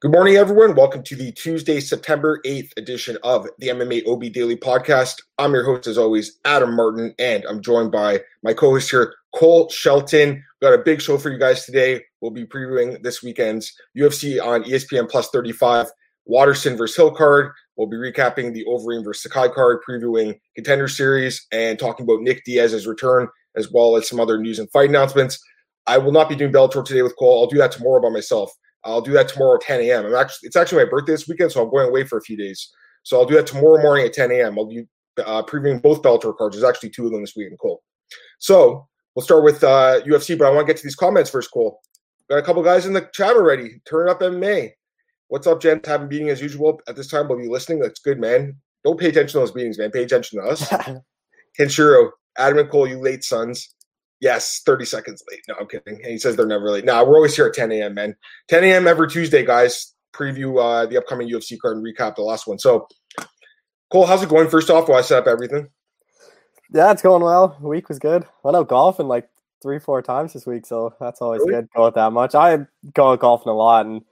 Good morning, everyone. Welcome to the Tuesday, September 8th edition of the MMA OB Daily Podcast. I'm your host, as always, Adam Martin, and I'm joined by my co host here, Cole Shelton. We've got a big show for you guys today. We'll be previewing this weekend's UFC on ESPN Plus 35, Waterson versus Hill card. We'll be recapping the Overeem versus Sakai card, previewing Contender Series, and talking about Nick Diaz's return, as well as some other news and fight announcements. I will not be doing Bellator today with Cole. I'll do that tomorrow by myself. I'll do that tomorrow at 10 a.m. I'm actually it's actually my birthday this weekend, so I'm going away for a few days. So I'll do that tomorrow morning at 10 a.m. I'll be uh, previewing both Bellator cards. There's actually two of them this week in Cole. So we'll start with uh, UFC, but I want to get to these comments first, Cole. Got a couple guys in the chat already. Turn up MMA. What's up, Jen? Haven't meeting as usual at this time. We'll be listening. That's good, man. Don't pay attention to those meetings, man. Pay attention to us. Kenshiro, Adam and Cole, you late sons. Yes, 30 seconds late. No, I'm kidding. And he says they're never late. Nah, we're always here at 10 a.m., man. 10 a.m. every Tuesday, guys. Preview uh, the upcoming UFC card and recap the last one. So, Cole, how's it going? First off, while I set up everything. Yeah, it's going well. The week was good. Went out golfing like three, four times this week, so that's always really? good. Go out that much. I go out golfing a lot, and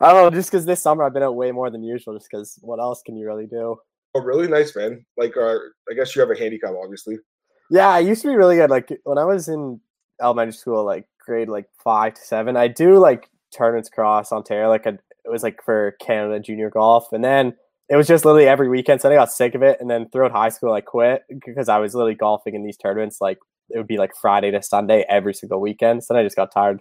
I don't know, just because this summer I've been out way more than usual. Just because what else can you really do? Oh, really nice, man. Like, uh, I guess you have a handicap, obviously. Yeah, I used to be really good. Like when I was in elementary school, like grade like five to seven, I do like tournaments across Ontario. Like it was like for Canada junior golf, and then it was just literally every weekend. So I got sick of it, and then throughout high school, I quit because I was literally golfing in these tournaments. Like it would be like Friday to Sunday every single weekend. So then I just got tired.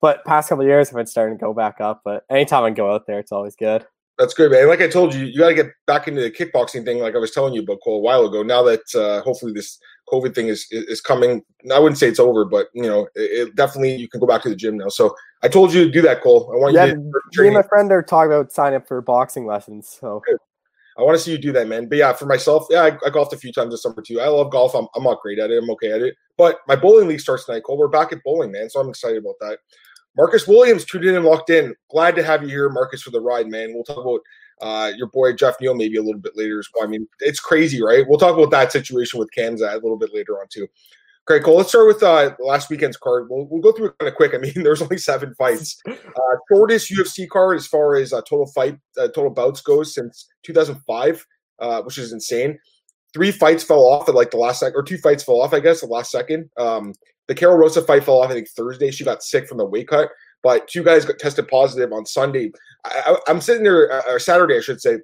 But past couple years, I've been starting to go back up. But anytime I go out there, it's always good. That's great, man. Like I told you, you got to get back into the kickboxing thing, like I was telling you about Cole a while ago. Now that uh, hopefully this COVID thing is is coming, I wouldn't say it's over, but you know, it, it, definitely you can go back to the gym now. So I told you to do that, Cole. I want yeah, you to. Me and my friend are talking about signing up for boxing lessons. So. Good. I want to see you do that, man. But yeah, for myself, yeah, I, I, golfed a few times this summer too. I love golf. I'm, I'm not great at it. I'm okay at it. But my bowling league starts tonight, Cole. We're back at bowling, man. So I'm excited about that. Marcus Williams tuned in and locked in. Glad to have you here, Marcus, for the ride, man. We'll talk about uh, your boy Jeff Neal maybe a little bit later as well. I mean, it's crazy, right? We'll talk about that situation with Kansas a little bit later on too. Okay, cool. Let's start with uh, last weekend's card. We'll, we'll go through it kind of quick. I mean, there's only seven fights. Uh, shortest UFC card as far as uh, total fight, uh, total bouts goes since 2005, uh, which is insane. Three fights fell off at like the last second, or two fights fell off, I guess, the last second. Um, the Karol Rosa fight fell off, I think, Thursday. She got sick from the weight cut. But two guys got tested positive on Sunday. I, am sitting there, uh, or Saturday, I should say.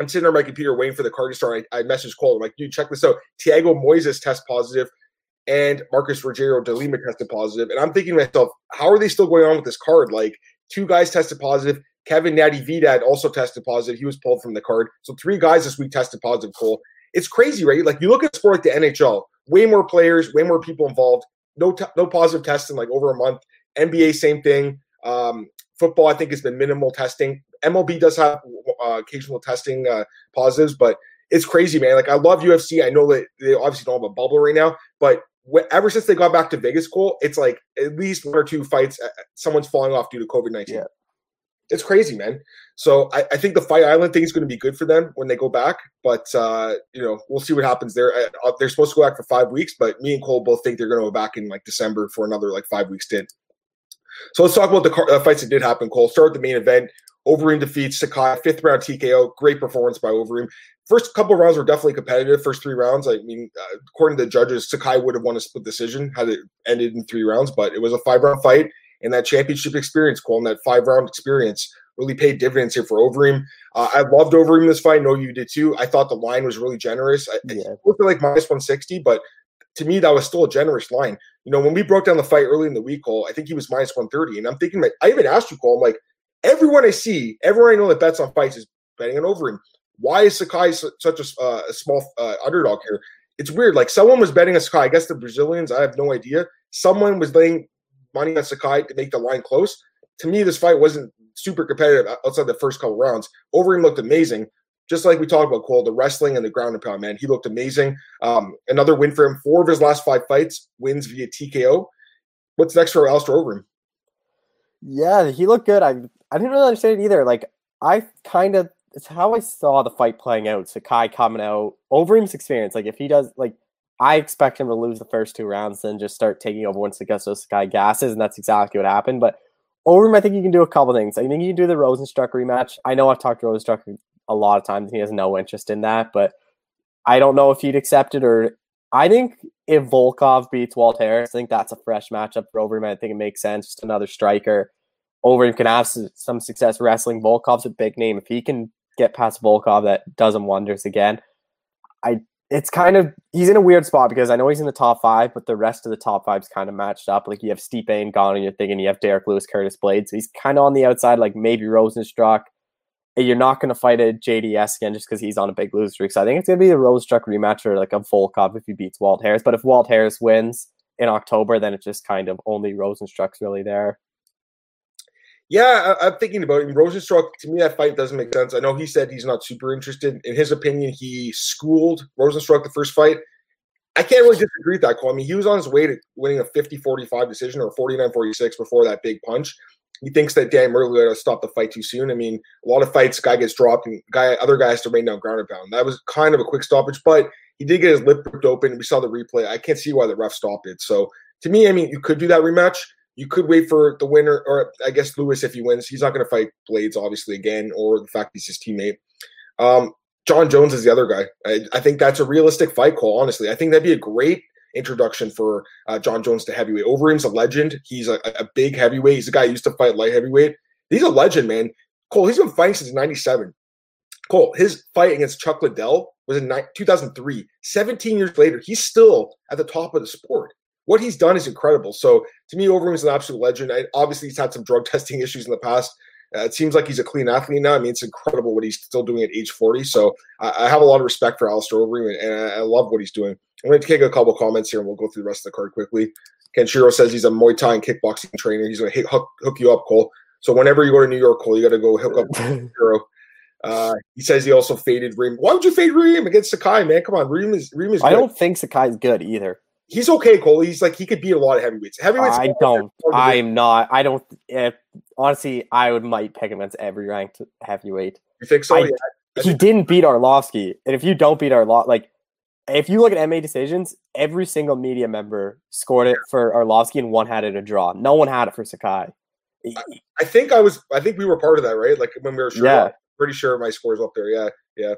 I'm sitting on my computer waiting for the card to start. I, I messaged Cole. I'm like, dude, check this out. Thiago Moises test positive, and Marcos Rogerio de Lima tested positive. And I'm thinking to myself, how are they still going on with this card? Like, two guys tested positive. Kevin Natividad also tested positive. He was pulled from the card. So three guys this week tested positive, Cole. It's crazy, right? Like, you look at sport like the NHL, way more players, way more people involved. No, t- no positive tests in like over a month. NBA, same thing. Um, football, I think, has been minimal testing. MLB does have uh, occasional testing uh, positives, but it's crazy, man. Like I love UFC. I know that they obviously don't have a bubble right now, but wh- ever since they got back to Vegas, Cole, it's like at least one or two fights, uh, someone's falling off due to COVID nineteen. Yeah. It's crazy, man. So I, I, think the Fight Island thing is going to be good for them when they go back. But uh, you know, we'll see what happens there. Uh, uh, they're supposed to go back for five weeks, but me and Cole both think they're going to go back in like December for another like five week stint. So let's talk about the uh, fights that did happen. Cole, start with the main event. Overeem defeats Sakai, fifth round TKO. Great performance by Overeem. First couple rounds were definitely competitive. First three rounds, I mean, uh, according to the judges, Sakai would have won a split decision had it ended in three rounds, but it was a five round fight. And that championship experience, Cole, and that five round experience really paid dividends here for Overeem. Uh, I loved Overeem this fight. I know you did too. I thought the line was really generous. I, yeah. It looked like minus 160, but to me, that was still a generous line. You know, when we broke down the fight early in the week, Cole, I think he was minus 130. And I'm thinking, like, I even asked you, Cole, I'm like, everyone I see, everyone I know that bets on fights is betting on over him. Why is Sakai such a, uh, a small uh, underdog here? It's weird. Like, someone was betting on Sakai. I guess the Brazilians, I have no idea. Someone was laying money on Sakai to make the line close. To me, this fight wasn't super competitive outside the first couple rounds. Overeem looked amazing just like we talked about, Cole, the wrestling and the ground and pound, man, he looked amazing. Um, another win for him. Four of his last five fights wins via TKO. What's next for Alistair Overeem? Yeah, he looked good. I I didn't really understand it either. Like I kind of it's how I saw the fight playing out. Sakai coming out, Overeem's experience. Like if he does, like I expect him to lose the first two rounds, then just start taking over once Augusto Sakai gasses, and that's exactly what happened. But Overeem, I think you can do a couple things. I think you can do the Rozenstruik rematch. I know I've talked to Rozenstruik a lot of times. He has no interest in that, but I don't know if he'd accept it or. I think if Volkov beats Walt Harris, I think that's a fresh matchup for Overeem. I think it makes sense. Just another striker. Overeem can have some success wrestling. Volkov's a big name. If he can get past Volkov, that does him wonders again. I it's kind of he's in a weird spot because I know he's in the top five, but the rest of the top five's kind of matched up. Like you have Stipe and Gane, and you're thinking you have Derrick Lewis, Curtis Blaydes. So he's kind of on the outside, like maybe Rozenstruik. You're not going to fight a JDS again just because he's on a big lose streak. So I think it's going to be the Rozenstruik rematch or like a Volkov if he beats Walt Harris. But if Walt Harris wins in October, then it's just kind of only Rozenstruik's really there. Yeah, I, am thinking about it. Rozenstruik, to me, that fight doesn't make sense. I know he said he's not super interested. In his opinion, he schooled Rosenstruck the first fight. I can't really disagree with that call. I mean, he was on his way to winning a 50 45 decision or 49 46 before that big punch. He thinks that Dan Miragliotta stop the fight too soon. I mean, a lot of fights, guy gets dropped and guy other guys to rain down ground and pound. That was kind of a quick stoppage, but he did get his lip ripped open. We saw the replay. I can't see why the ref stopped it. So to me, I mean, you could do that rematch. You could wait for the winner, or I guess Lewis if he wins. He's not going to fight Blaydes obviously, again, or the fact he's his teammate. Um, Jon Jones is the other guy. I, I, think that's a realistic fight call, honestly. I think that'd be a great introduction for uh, Jon Jones to heavyweight. Overeem's a legend. He's a, a, big heavyweight. He's a guy who used to fight light heavyweight. He's a legend, man. Cole, he's been fighting since 97. Cole, his fight against Chuck Liddell was in 2003. 17 years later, he's still at the top of the sport what he's done is incredible. So to me, Overeem is an absolute legend. I, obviously, he's had some drug testing issues in the past. Uh, it seems like he's a clean athlete now. I mean, it's incredible what he's still doing at age 40. So I, I have a lot of respect for Alistair Overeem, and, and I, I, love what he's doing. I'm going to take a couple comments here, and we'll go through the rest of the card quickly. Kenshiro says he's a Muay Thai and kickboxing trainer. He's going to hook, hook you up, Cole. So whenever you go to New York, Cole, you got to go hook up Kenshiro. Uh, he says he also faded Reem. Why would you fade Reem against Sakai, man? Come on, Reem is Reem is. Good. I don't think Sakai is good either he's okay, Cole. He's like he could beat a lot of heavyweights. Heavyweights. I don't. I'm not. I don't. If, honestly, I would might pick him against every ranked heavyweight. You think so? I, yeah. he didn't beat Arlovsky, and if you don't beat Arlovsky, like if you look at MMA decisions, every single media member scored it for Arlovsky and one had it a draw. No one had it for Sakai. I, I think I was. I think we were part of that, right? Like when we were sure. Yeah. Pretty sure my scores up there. Yeah, yeah.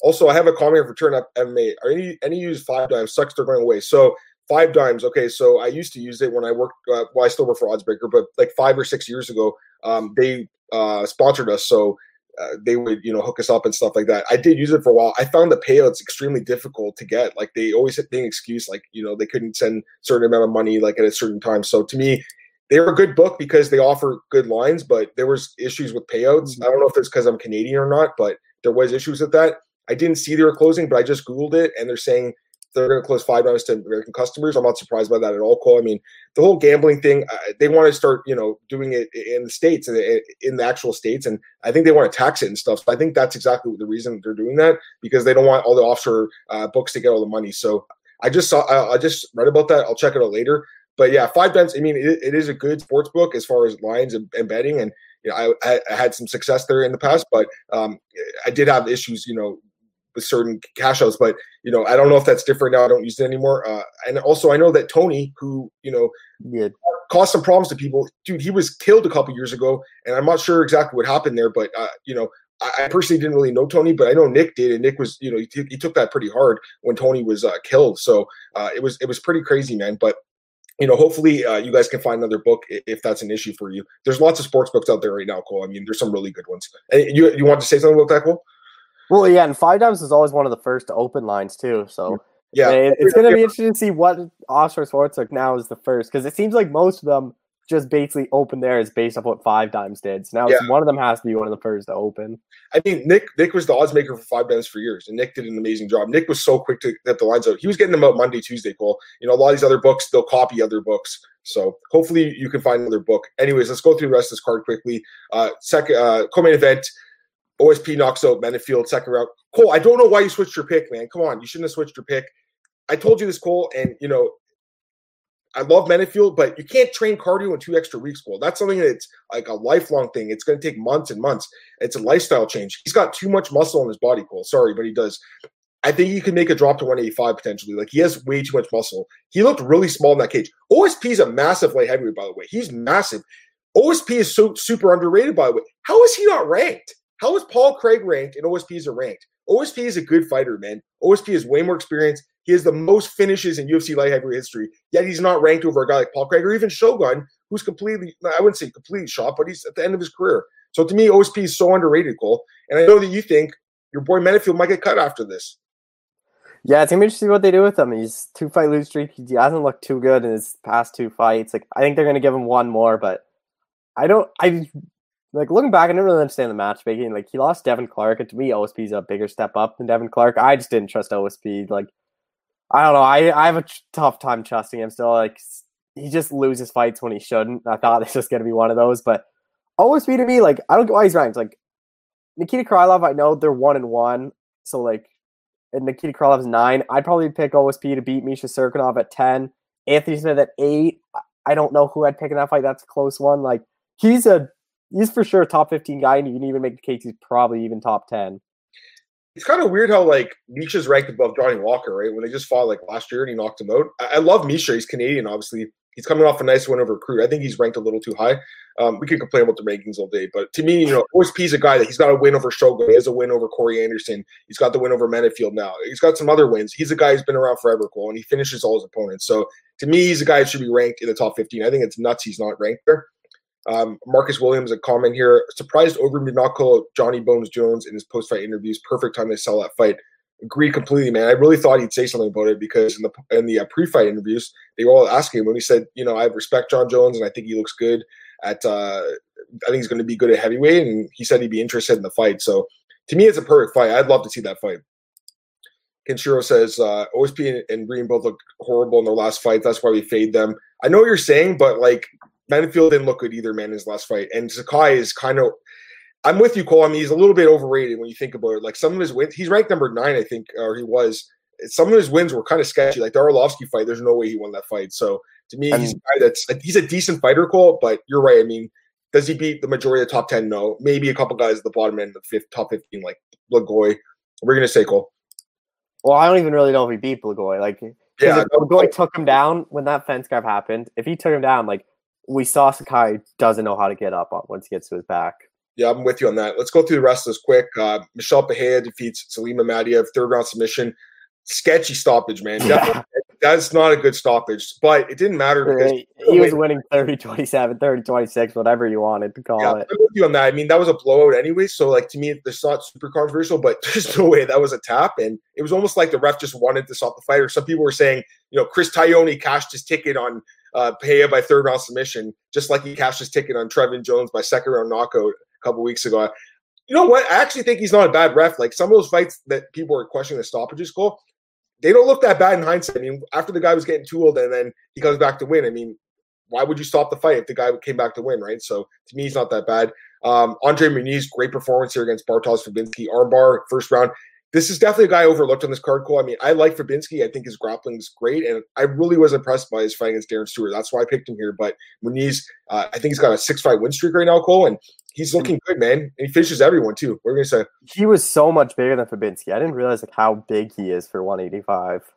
Also, I have a comment for Turn Up MMA. Are any any use five dimes? Sucks they're going away. So five dimes. Okay, so I used to use it when I worked. Uh, well, I still work for Oddsbreaker, but like five or six years ago, um, they uh, sponsored us, so uh, they would you know hook us up and stuff like that. I did use it for a while. I found the payouts extremely difficult to get. Like they always had the excuse, like you know they couldn't send certain amount of money like at a certain time. So to me. They were a good book because they offer good lines, but there was issues with payouts. Mm-hmm. I don't know if it's because I'm Canadian or not, but there was issues with that. I didn't see they were closing, but I just googled it, and they're saying they're going to close five dollars to American customers. I'm not surprised by that at all, Cole. I mean, the whole gambling thing, uh, they want to start, you know, doing it in the states and in the actual states, and I think they want to tax it and stuff. So I think that's exactly the reason they're doing that because they don't want all the offshore uh, books to get all the money. So I just saw, I, I just read about that. I'll check it out later. But yeah, five bets. I mean, it, it is a good sports book as far as lines and, and betting, and you know, I, I, had some success there in the past, but um, I did have issues, you know, with certain cash outs. But you know, I don't know if that's different now. I don't use it anymore. Uh, and also, I know that Tony, who you know, yeah. caused some problems to people, dude, he was killed a couple years ago, and I'm not sure exactly what happened there. But uh, you know, I, I, personally didn't really know Tony, but I know Nick did, and Nick was, you know, he, t- he took that pretty hard when Tony was uh, killed. So uh, it was it was pretty crazy, man. But you know, hopefully uh, you guys can find another book if that's an issue for you. There's lots of sports books out there right now, Cole. I mean, there's some really good ones. And you you want to say something about that, Cole? Well, yeah, and five dimes is always one of the first to open lines too. So yeah, it's going to be interesting to see what Oscar sports now is the first because it seems like most of them just basically open theirs based off what five dimes did. So now yeah. one of them has to be one of the first to open. I mean, Nick Nick was the odds maker for five dimes for years, and Nick did an amazing job. Nick was so quick to get the lines out. He was getting them out Monday, Tuesday. Cole, you know, a lot of these other books they'll copy other books. So hopefully you can find another book. Anyways, let's go through the rest of this card quickly. Uh, second uh, co-main event. OSP knocks out Menifield second round. Cole, I don't know why you switched your pick, man. Come on, you shouldn't have switched your pick. I told you this, Cole, and you know, I love Menifield, but you can't train cardio in two extra weeks, Cole. That's something that's like a lifelong thing. It's going to take months and months. It's a lifestyle change. He's got too much muscle in his body, Cole. Sorry, but he does. I think he can make a drop to 185 potentially. Like he has way too much muscle. He looked really small in that cage. OSP is a massive light heavyweight, by the way. He's massive. OSP is so super underrated, by the way. How is he not ranked? How is Paul Craig ranked and OSP is ranked? OSP is a good fighter, man. OSP is way more experienced. He has the most finishes in UFC light heavyweight history, yet he's not ranked over a guy like Paul Craig or even Shogun, who's completely, I wouldn't say completely shot, but he's at the end of his career. So to me, OSP is so underrated, Cole. And I know that you think your boy Menifield might get cut after this. Yeah, it's gonna be interesting what they do with him. He's two fight lose streak. He hasn't looked too good in his past two fights. Like I think they're gonna give him one more, but I don't. I like looking back. I didn't really understand the matchmaking. Like he lost Devin Clark, and to me, OSP is a bigger step up than Devin Clark. I just didn't trust OSP. Like I don't know. I I have a tough time trusting him still. Like he just loses fights when he shouldn't. I thought this was gonna be one of those, but OSP to me, like I don't get why he's ranked. Like Nikita Krylov, I know they're one and one, so like and Nikita Krylov's nine. I'd probably pick OSP to beat Misha Cirkunov at ten. Anthony Smith at eight. I don't know who I'd pick in that fight. That's a close one. Like he's a he's for sure a top fifteen guy, and you can even make the case he's probably even top ten. It's kind of weird how like Misha's ranked above Johnny Walker, right? When they just fought like last year and he knocked him out. I, I love Misha. He's Canadian, obviously. He's coming off a nice win over Crew. I think he's ranked a little too high. Um, we could complain about the rankings all day, but to me, you know, OSP is a guy that he's got a win over Shogun. He has a win over Corey Anderson. He's got the win over Menifield now. He's got some other wins. He's a guy who's been around forever, Cole, and he finishes all his opponents. So to me, he's a guy that should be ranked in the top 15. I think it's nuts he's not ranked there. Um, Marcus Williams, a comment here. Surprised over did not call Johnny Bones Jones in his post fight interviews. Perfect time to sell that fight agree completely, man. I really thought he'd say something about it because in the in the uh, pre-fight interviews, they were all asking him when he said, you know, I respect Jon Jones and I think he looks good at. Uh, I think he's going to be good at heavyweight, and he said he'd be interested in the fight. So to me, it's a perfect fight. I'd love to see that fight. Kenshiro says uh, OSP and, and Green both look horrible in their last fight. That's why we fade them. I know what you're saying, but like Menifield didn't look good either, man, in his last fight. And Sakai is kind of I'm with you, Cole. I mean, he's a little bit overrated when you think about it. Like some of his wins, he's ranked number nine, I think, or he was. Some of his wins were kind of sketchy. Like the Arlovsky fight, there's no way he won that fight. So to me, he's a guy that's he's a decent fighter, Cole. But you're right. I mean, does he beat the majority of the top ten? No. Maybe a couple guys at the bottom end of the fifth, top fifteen, like Blagoy. We're gonna say Cole. Well, I don't even really know if he beat Blagoy. Like, yeah, Blagoy took him down when that fence grab happened. If he took him down, like we saw Sakai doesn't know how to get up once he gets to his back. Yeah, I'm with you on that. Let's go through the rest of this quick. Uh, Michel Pereira defeats Zelim Imadaev, third round submission. Sketchy stoppage, man. Yeah. That's not a good stoppage, but it didn't matter because he was winning 30 27, 30 26, whatever you wanted to call yeah, it. I'm with you on that. I mean, that was a blowout anyway. So, like, to me, it's not super controversial, but there's no way that was a tap. And it was almost like the ref just wanted to stop the fight. Or some people were saying, you know, Chris Tognoni cashed his ticket on uh, Pereira by third round submission, just like he cashed his ticket on Trevin Jones by second round knockout a couple weeks ago. You know what? I actually think he's not a bad ref. Like some of those fights that people were questioning the stoppages call, they don't look that bad in hindsight. I mean, after the guy was getting too old and then he comes back to win. I mean, why would you stop the fight if the guy came back to win, right? So to me, he's not that bad. Um, Andre Muniz, great performance here against Bartosz Fabinski. Armbar, first round this is definitely a guy overlooked on this card call. I mean, I like Fabinski. I think his grappling is great, and I really was impressed by his fight against Darren Stewart. That's why I picked him here. But Muniz, uh, I think he's got a six-fight win streak right now, Cole, and he's looking good, man. And he finishes everyone too. What are you gonna say? He was so much bigger than Fabinski. I didn't realize like how big he is for 185.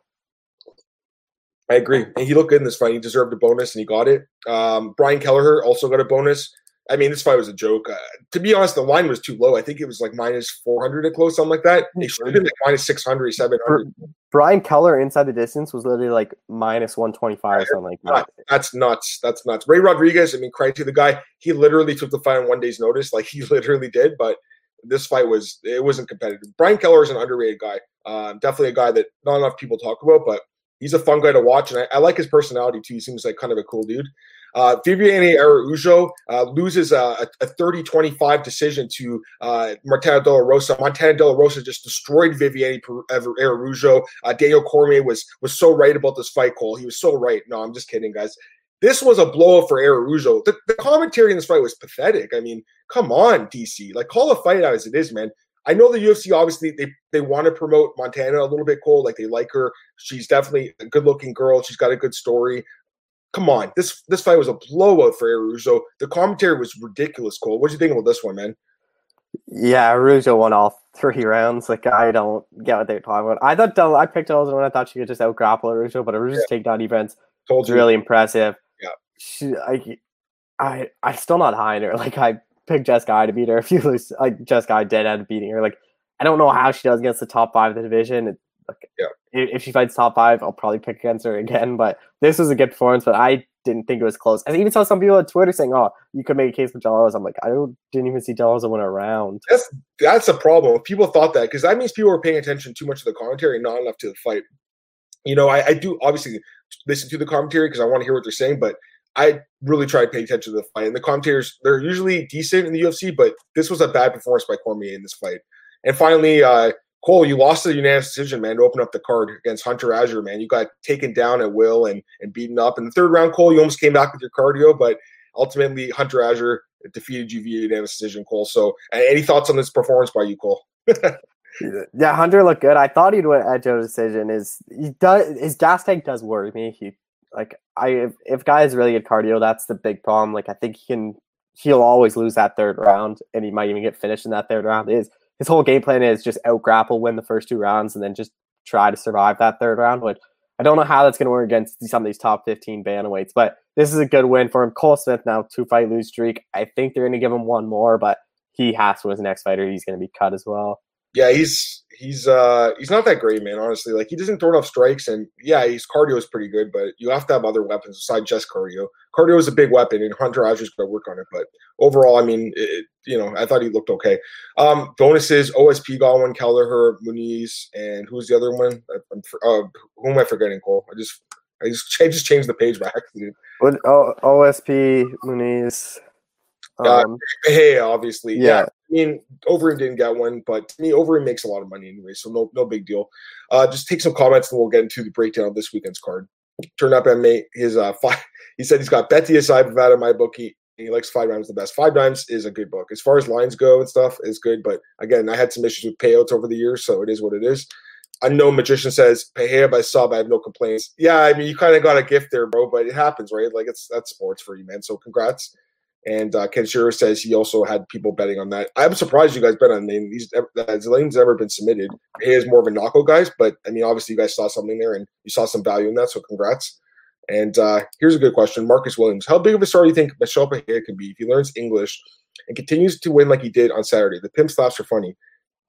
I agree, and he looked good in this fight. He deserved a bonus, and he got it. Um, Brian Kelleher also got a bonus. I mean, this fight was a joke. Uh, to be honest, the line was too low. I think it was like minus 400 at close, something like that. It should have been like minus 600, 700. Brian Kelleher inside the distance was literally like minus 125 or something like that. That's nuts. That's nuts. Ray Rodriguez, I mean, credit to the guy. He literally took the fight on one day's notice. Like he literally did, but this fight was, it wasn't competitive. Brian Kelleher is an underrated guy. Uh, definitely a guy that not enough people talk about, but he's a fun guy to watch. And I, I like his personality too. He seems like kind of a cool dude. Uh, Viviane Araujo uh, loses a, a 30-25 decision to uh, Montana De La Rosa. Montana De La Rosa just destroyed Viviane Araujo. Uh, Daniel Cormier was was so right about this fight, Cole. He was so right. No, I'm just kidding, guys. This was a blow for Araujo. The, the commentary in this fight was pathetic. I mean, come on, DC. Like, call a fight out as it is, man. I know the UFC obviously they they want to promote Montana a little bit, Cole. Like they like her. She's definitely a good looking girl. She's got a good story come on, this this fight was a blowout for Araujo. The commentary was ridiculous, Cole. What do you think about this one, man? Yeah, Araujo won all three rounds. Like I don't get what they're talking about. I thought I picked Delaware when I thought she could just out grapple Araujo, but Araujo's yeah. takedown defense was really impressive. Yeah, she, I, I I'm still not high in her. Like I picked Jessica Eye to beat her. If you lose, like Jessica did end up beating her. Like I don't know how she does against the top five of the division. It, like, yeah. if she fights top five, I'll probably pick against her again. But this was a good performance. But I didn't think it was close. I even saw some people on Twitter saying, "Oh, you could make a case for Rosa." I'm like, I didn't even see Rosa win a round. That's that's a problem. People thought that because that means people were paying attention too much to the commentary, not enough to the fight. You know, I, I do obviously listen to the commentary because I want to hear what they're saying, but I really try to pay attention to the fight. And the commentators, they're usually decent in the UFC, but this was a bad performance by Cormier in this fight. And finally, uh, Cole, you lost the unanimous decision, man, to open up the card against Hunter Azure, man. You got taken down at will and, and beaten up. In the third round, Cole, you almost came back with your cardio, but ultimately Hunter Azure defeated you via unanimous decision, Cole. So any thoughts on this performance by you, Cole? yeah, Hunter looked good. I thought he'd win at Joe's decision. Is he does his gas tank does worry me. He like I if, if guy has really good cardio, that's the big problem. Like I think he can he'll always lose that third round and he might even get finished in that third round. Is his whole game plan is just out grapple, win the first two rounds, and then just try to survive that third round. Which I don't know how that's going to work against some of these top 15 bantamweights, but this is a good win for him. Cole Smith now two fight lose streak. I think they're going to give him one more, but he has to his next fighter. He's going to be cut as well. Yeah, he's he's uh he's not that great, man. Honestly, like he doesn't throw enough strikes, and yeah, his cardio is pretty good, but you have to have other weapons besides just cardio. Cardio is a big weapon, and Hunter Azure's going to work on it. But overall, I mean, it, you know, I thought he looked okay. Um, bonuses: OSP got one, Kelleher, Muniz, and who's the other one? I'm, uh, who am I forgetting? Cole. I just I just I just changed the page. What, oh, OSP Muniz. Um, hey, obviously, yeah. yeah. I mean, Overeem didn't get one, but to me, Overeem makes a lot of money anyway, so no, no big deal. Uh, just take some comments, and we'll get into the breakdown of this weekend's card. Turn up and made his uh, five. He said he's got Betty aside in my book. He, likes five dimes the best. Five dimes is a good book as far as lines go and stuff is good. But again, I had some issues with payouts over the years, so it is what it is. Unknown magician says, "Pay by sub." I have no complaints. Yeah, I mean, you kind of got a gift there, bro, but it happens, right? Like it's that's sports for you, man. So congrats. And uh, Kenshiro says he also had people betting on that. I'm surprised you guys bet on Zane. These Zelane's never been submitted. He is more of a knockout, guys, but I mean, obviously, you guys saw something there and you saw some value in that. So, congrats. And uh, here's a good question, Marcus Williams. How big of a star do you think Michel Pereira could be if he learns English and continues to win like he did on Saturday? The pimp slaps are funny.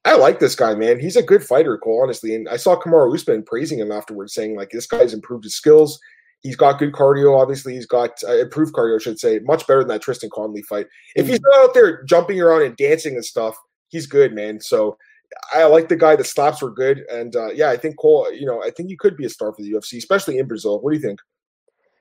I like this guy, man. He's a good fighter, Cole, honestly. And I saw Kamaru Usman praising him afterwards, saying like this guy's improved his skills. He's got good cardio. Obviously, he's got uh, improved cardio. I should say much better than that Tristan Connelly fight. If he's not out there jumping around and dancing and stuff, he's good, man. So I like the guy. The slaps were good, and uh, yeah, I think Cole. You know, I think he could be a star for the UFC, especially in Brazil. What do you think?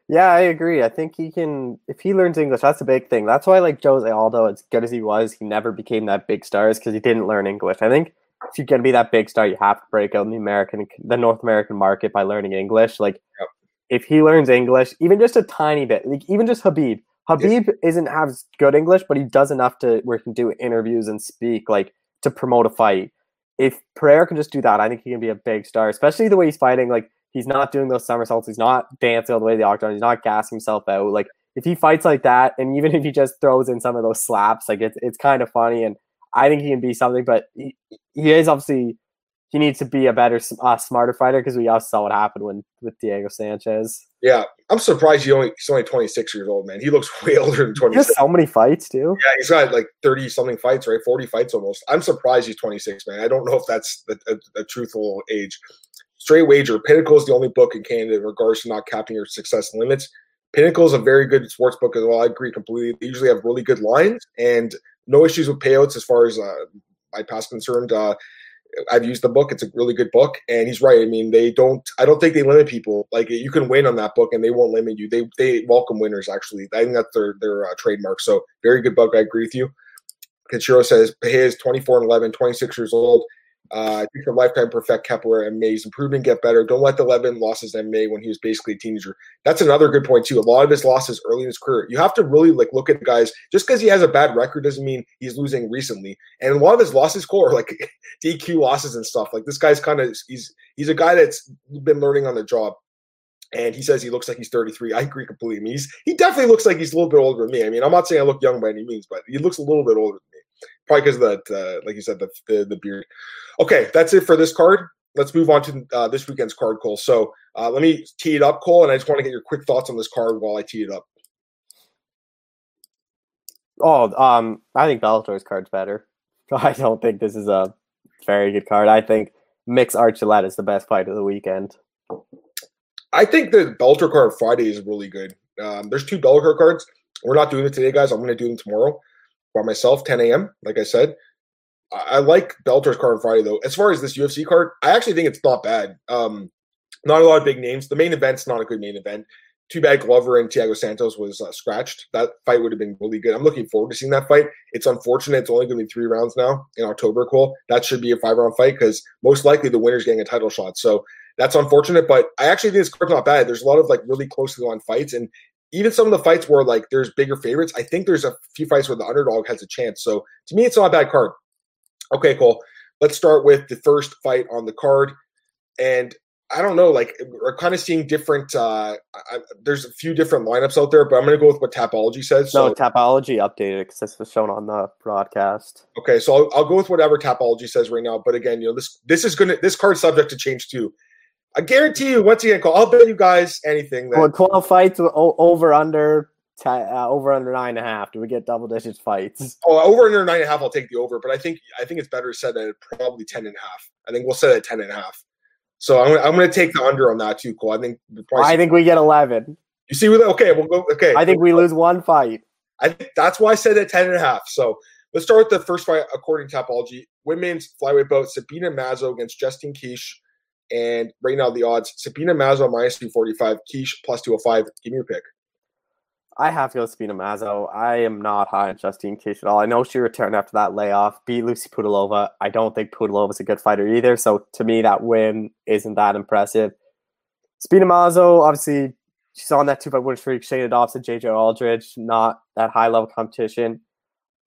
Yeah, I agree. I think he can if he learns English. That's a big thing. That's why, like Jose Aldo, as good as he was, he never became that big star, is because he didn't learn English. I think if you're gonna be that big star, you have to break out in the American, the North American market by learning English. Like yep if he learns English, even just a tiny bit, like even just Khabib. Khabib yes. isn't has good English, but he does enough to where he can do interviews and speak like to promote a fight. If Pereira can just do that, I think he can be a big star, especially the way he's fighting. Like he's not doing those somersaults, he's not dancing all the way to the octagon, he's not gassing himself out. Like if he fights like that, and even if he just throws in some of those slaps, like it's it's kind of funny, and I think he can be something. But he, he is obviously he needs to be a better, uh, smarter fighter because we also saw what happened when with Diego Sanchez. Yeah, I'm surprised he only he's only 26 years old, man. He looks way older than 20. He so many fights too. Yeah, he's got like 30 something fights, right? 40 fights almost. I'm surprised he's 26, man. I don't know if that's a, a, a truthful age. Straight wager. Pinnacle is the only book in Canada in regards to not capping your success limits. Pinnacle is a very good sports book as well. I agree completely. They usually have really good lines and no issues with payouts as far as uh, my past concerned. Uh, I've used the book. It's a really good book, and he's right. I mean, they don't. I don't think they limit people. Like you can win on that book, and they won't limit you. They they welcome winners. Actually, I think that's their their uh, trademark. So very good book. I agree with you. Kenshiro says he is 24 and 11, 26 years old. Uh, I think for lifetime perfect Kepler and May's improvement get better. Don't let the 11 losses in May when he was basically a teenager. That's another good point too. A lot of his losses early in his career. You have to really like look at the guys. Just because he has a bad record doesn't mean he's losing recently. And a lot of his losses, core like DQ losses and stuff. Like this guy's kind of he's he's a guy that's been learning on the job. And he says he looks like he's 33. I agree completely. I mean, he's, he definitely looks like he's a little bit older than me. I mean, I'm not saying I look young by any means, but he looks a little bit older than me. Probably because of that, uh, like you said, the, the, the beard. Okay, that's it for this card. Let's move on to uh, this weekend's card, Cole. So uh, let me tee it up, Cole, and I just want to get your quick thoughts on this card while I tee it up. Oh, um, I think Bellator's card's better. I don't think this is a very good card. I think Mix Archuleta is the best fight of the weekend. I think the Bellator card Friday is really good. Um, there's two Bellator cards. We're not doing it today, guys. I'm going to do them tomorrow by myself, 10 a.m. Like I said, I, I like Bellator's card on Friday though. As far as this UFC card, I actually think it's not bad. Um, not a lot of big names. The main event's not a good main event. Too bad Glover and Thiago Santos was uh, scratched. That fight would have been really good. I'm looking forward to seeing that fight. It's unfortunate it's only going to be three rounds now in October. Cool. That should be a five round fight because most likely the winner's getting a title shot. So that's unfortunate. But I actually think this card's not bad. There's a lot of like really closely on fights, and even some of the fights where like there's bigger favorites. I think there's a few fights where the underdog has a chance. So to me, it's not a bad card. Okay, cool. Let's start with the first fight on the card, and I don't know, like we're kind of seeing different. Uh, I, there's a few different lineups out there, but I'm going to go with what Tapology says. So, no, Tapology updated because this was shown on the broadcast. Okay, so I'll, I'll, go with whatever Tapology says right now. But again, you know this this is to this card's subject to change too. I guarantee you, once again, I'll bet you guys anything. That, well, twelve fights over under uh, over under nine and a half. Do we get double digits fights? Oh, over under nine and a half, I'll take the over. But I think I think it's better said at probably ten and a half. I think we'll set it at ten and a half. So I'm, I'm going to take the under on that too, Cole. I think. I think we get 11. You see, okay, we'll go. Okay, I think we lose one fight. I think that's why I said at 10 and a half. So let's start with the first fight according to Tapology. Women's flyweight bout Sabina Mazo against Justine Kish. And right now the odds Sabina Mazo minus 245, Kish plus 205. Give me your pick. I have to go Sabina Mazo. I am not high on Justine Kish at all. I know she returned after that layoff, beat Lucie Pudilova. I don't think Pudilova is a good fighter either. So to me, that win isn't that impressive. Sabina Mazo, obviously, she's on that two fight win streak. Shayna Dobson, JJ Aldrich, not that high level competition.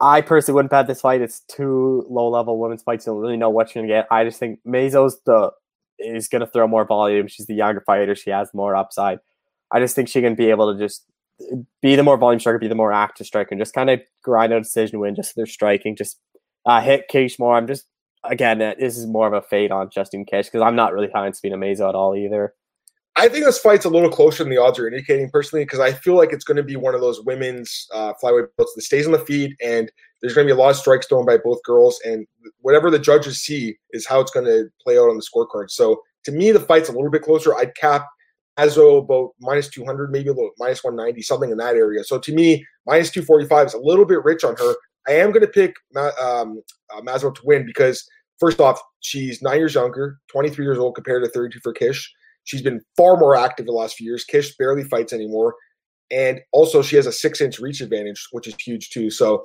I personally wouldn't bet this fight. It's two low level women's fights. You don't really know what you're gonna get. I just think Mazo's the is gonna throw more volume. She's the younger fighter. She has more upside. I just think she can be able to just be the more volume striker, be the more active striker, and just kind of grind out a decision win. Just their striking, just uh, hit Kish more. I'm just again, uh, this is more of a fade on Justine Kish because I'm not really high on Sabina Mazo at all either. I think this fight's a little closer than the odds are indicating personally because I feel like it's going to be one of those women's uh, flyweight belts that stays on the feet and there's going to be a lot of strikes thrown by both girls and whatever the judges see is how it's going to play out on the scorecard. So to me, the fight's a little bit closer. I'd cap Mazo about minus 200, maybe a little minus 190, something in that area. So to me, minus 245 is a little bit rich on her. I am going to pick um, uh, Mazo to win because, first off, she's nine years younger, 23 years old compared to 32 for Kish. She's been far more active the last few years. Kish barely fights anymore. And also, she has a six inch reach advantage, which is huge too. So,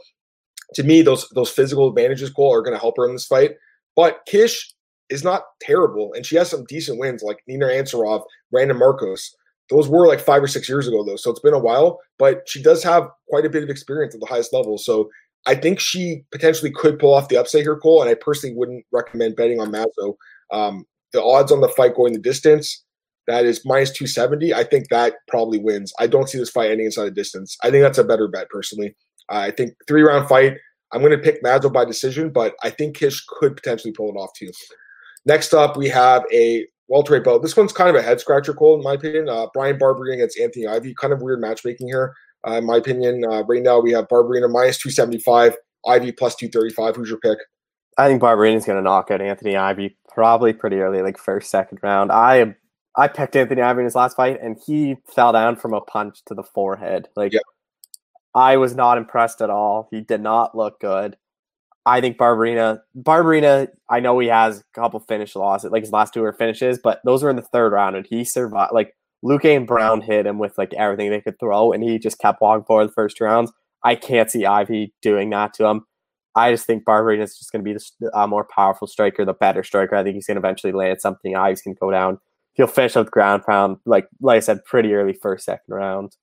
to me, those those physical advantages, Cole, are going to help her in this fight. But Kish is not terrible, and she has some decent wins like Nina Ansaroff, Randa Markos. Those were like five or six years ago, though, so it's been a while. But she does have quite a bit of experience at the highest level, so I think she potentially could pull off the upset here, Cole. And I personally wouldn't recommend betting on Mazo. Um, the odds on the fight going the distance that is minus 270. I think that probably wins. I don't see this fight ending inside the distance. I think that's a better bet personally. I think three round fight. I'm going to pick Mazo by decision, but I think Kish could potentially pull it off too. Next up, we have a welterweight bout. This one's kind of a head scratcher, Cole, in my opinion. Uh, Bryan Barberena against Anthony Ivy. Kind of weird matchmaking here, uh, in my opinion. Uh, right now, we have Barberena minus 275, Ivy plus 235. Who's your pick? I think Barberena's going to knock out Anthony Ivy probably pretty early, like first, second round. I I picked Anthony Ivy in his last fight, and he fell down from a punch to the forehead. Like, yep. I was not impressed at all. He did not look good. I think Barberena, Barberena, I know he has a couple finish losses, like his last two are finishes, but those were in the third round, and he survived. Like Luque and Brown hit him with like everything they could throw, and he just kept walking forward the first rounds. I can't see Ivy doing that to him. I just think Barberena is just going to be the uh, more powerful striker, the better striker. I think he's going to eventually land something. Ivy's can go down. He'll finish with ground pound, like like I said, pretty early first, second round.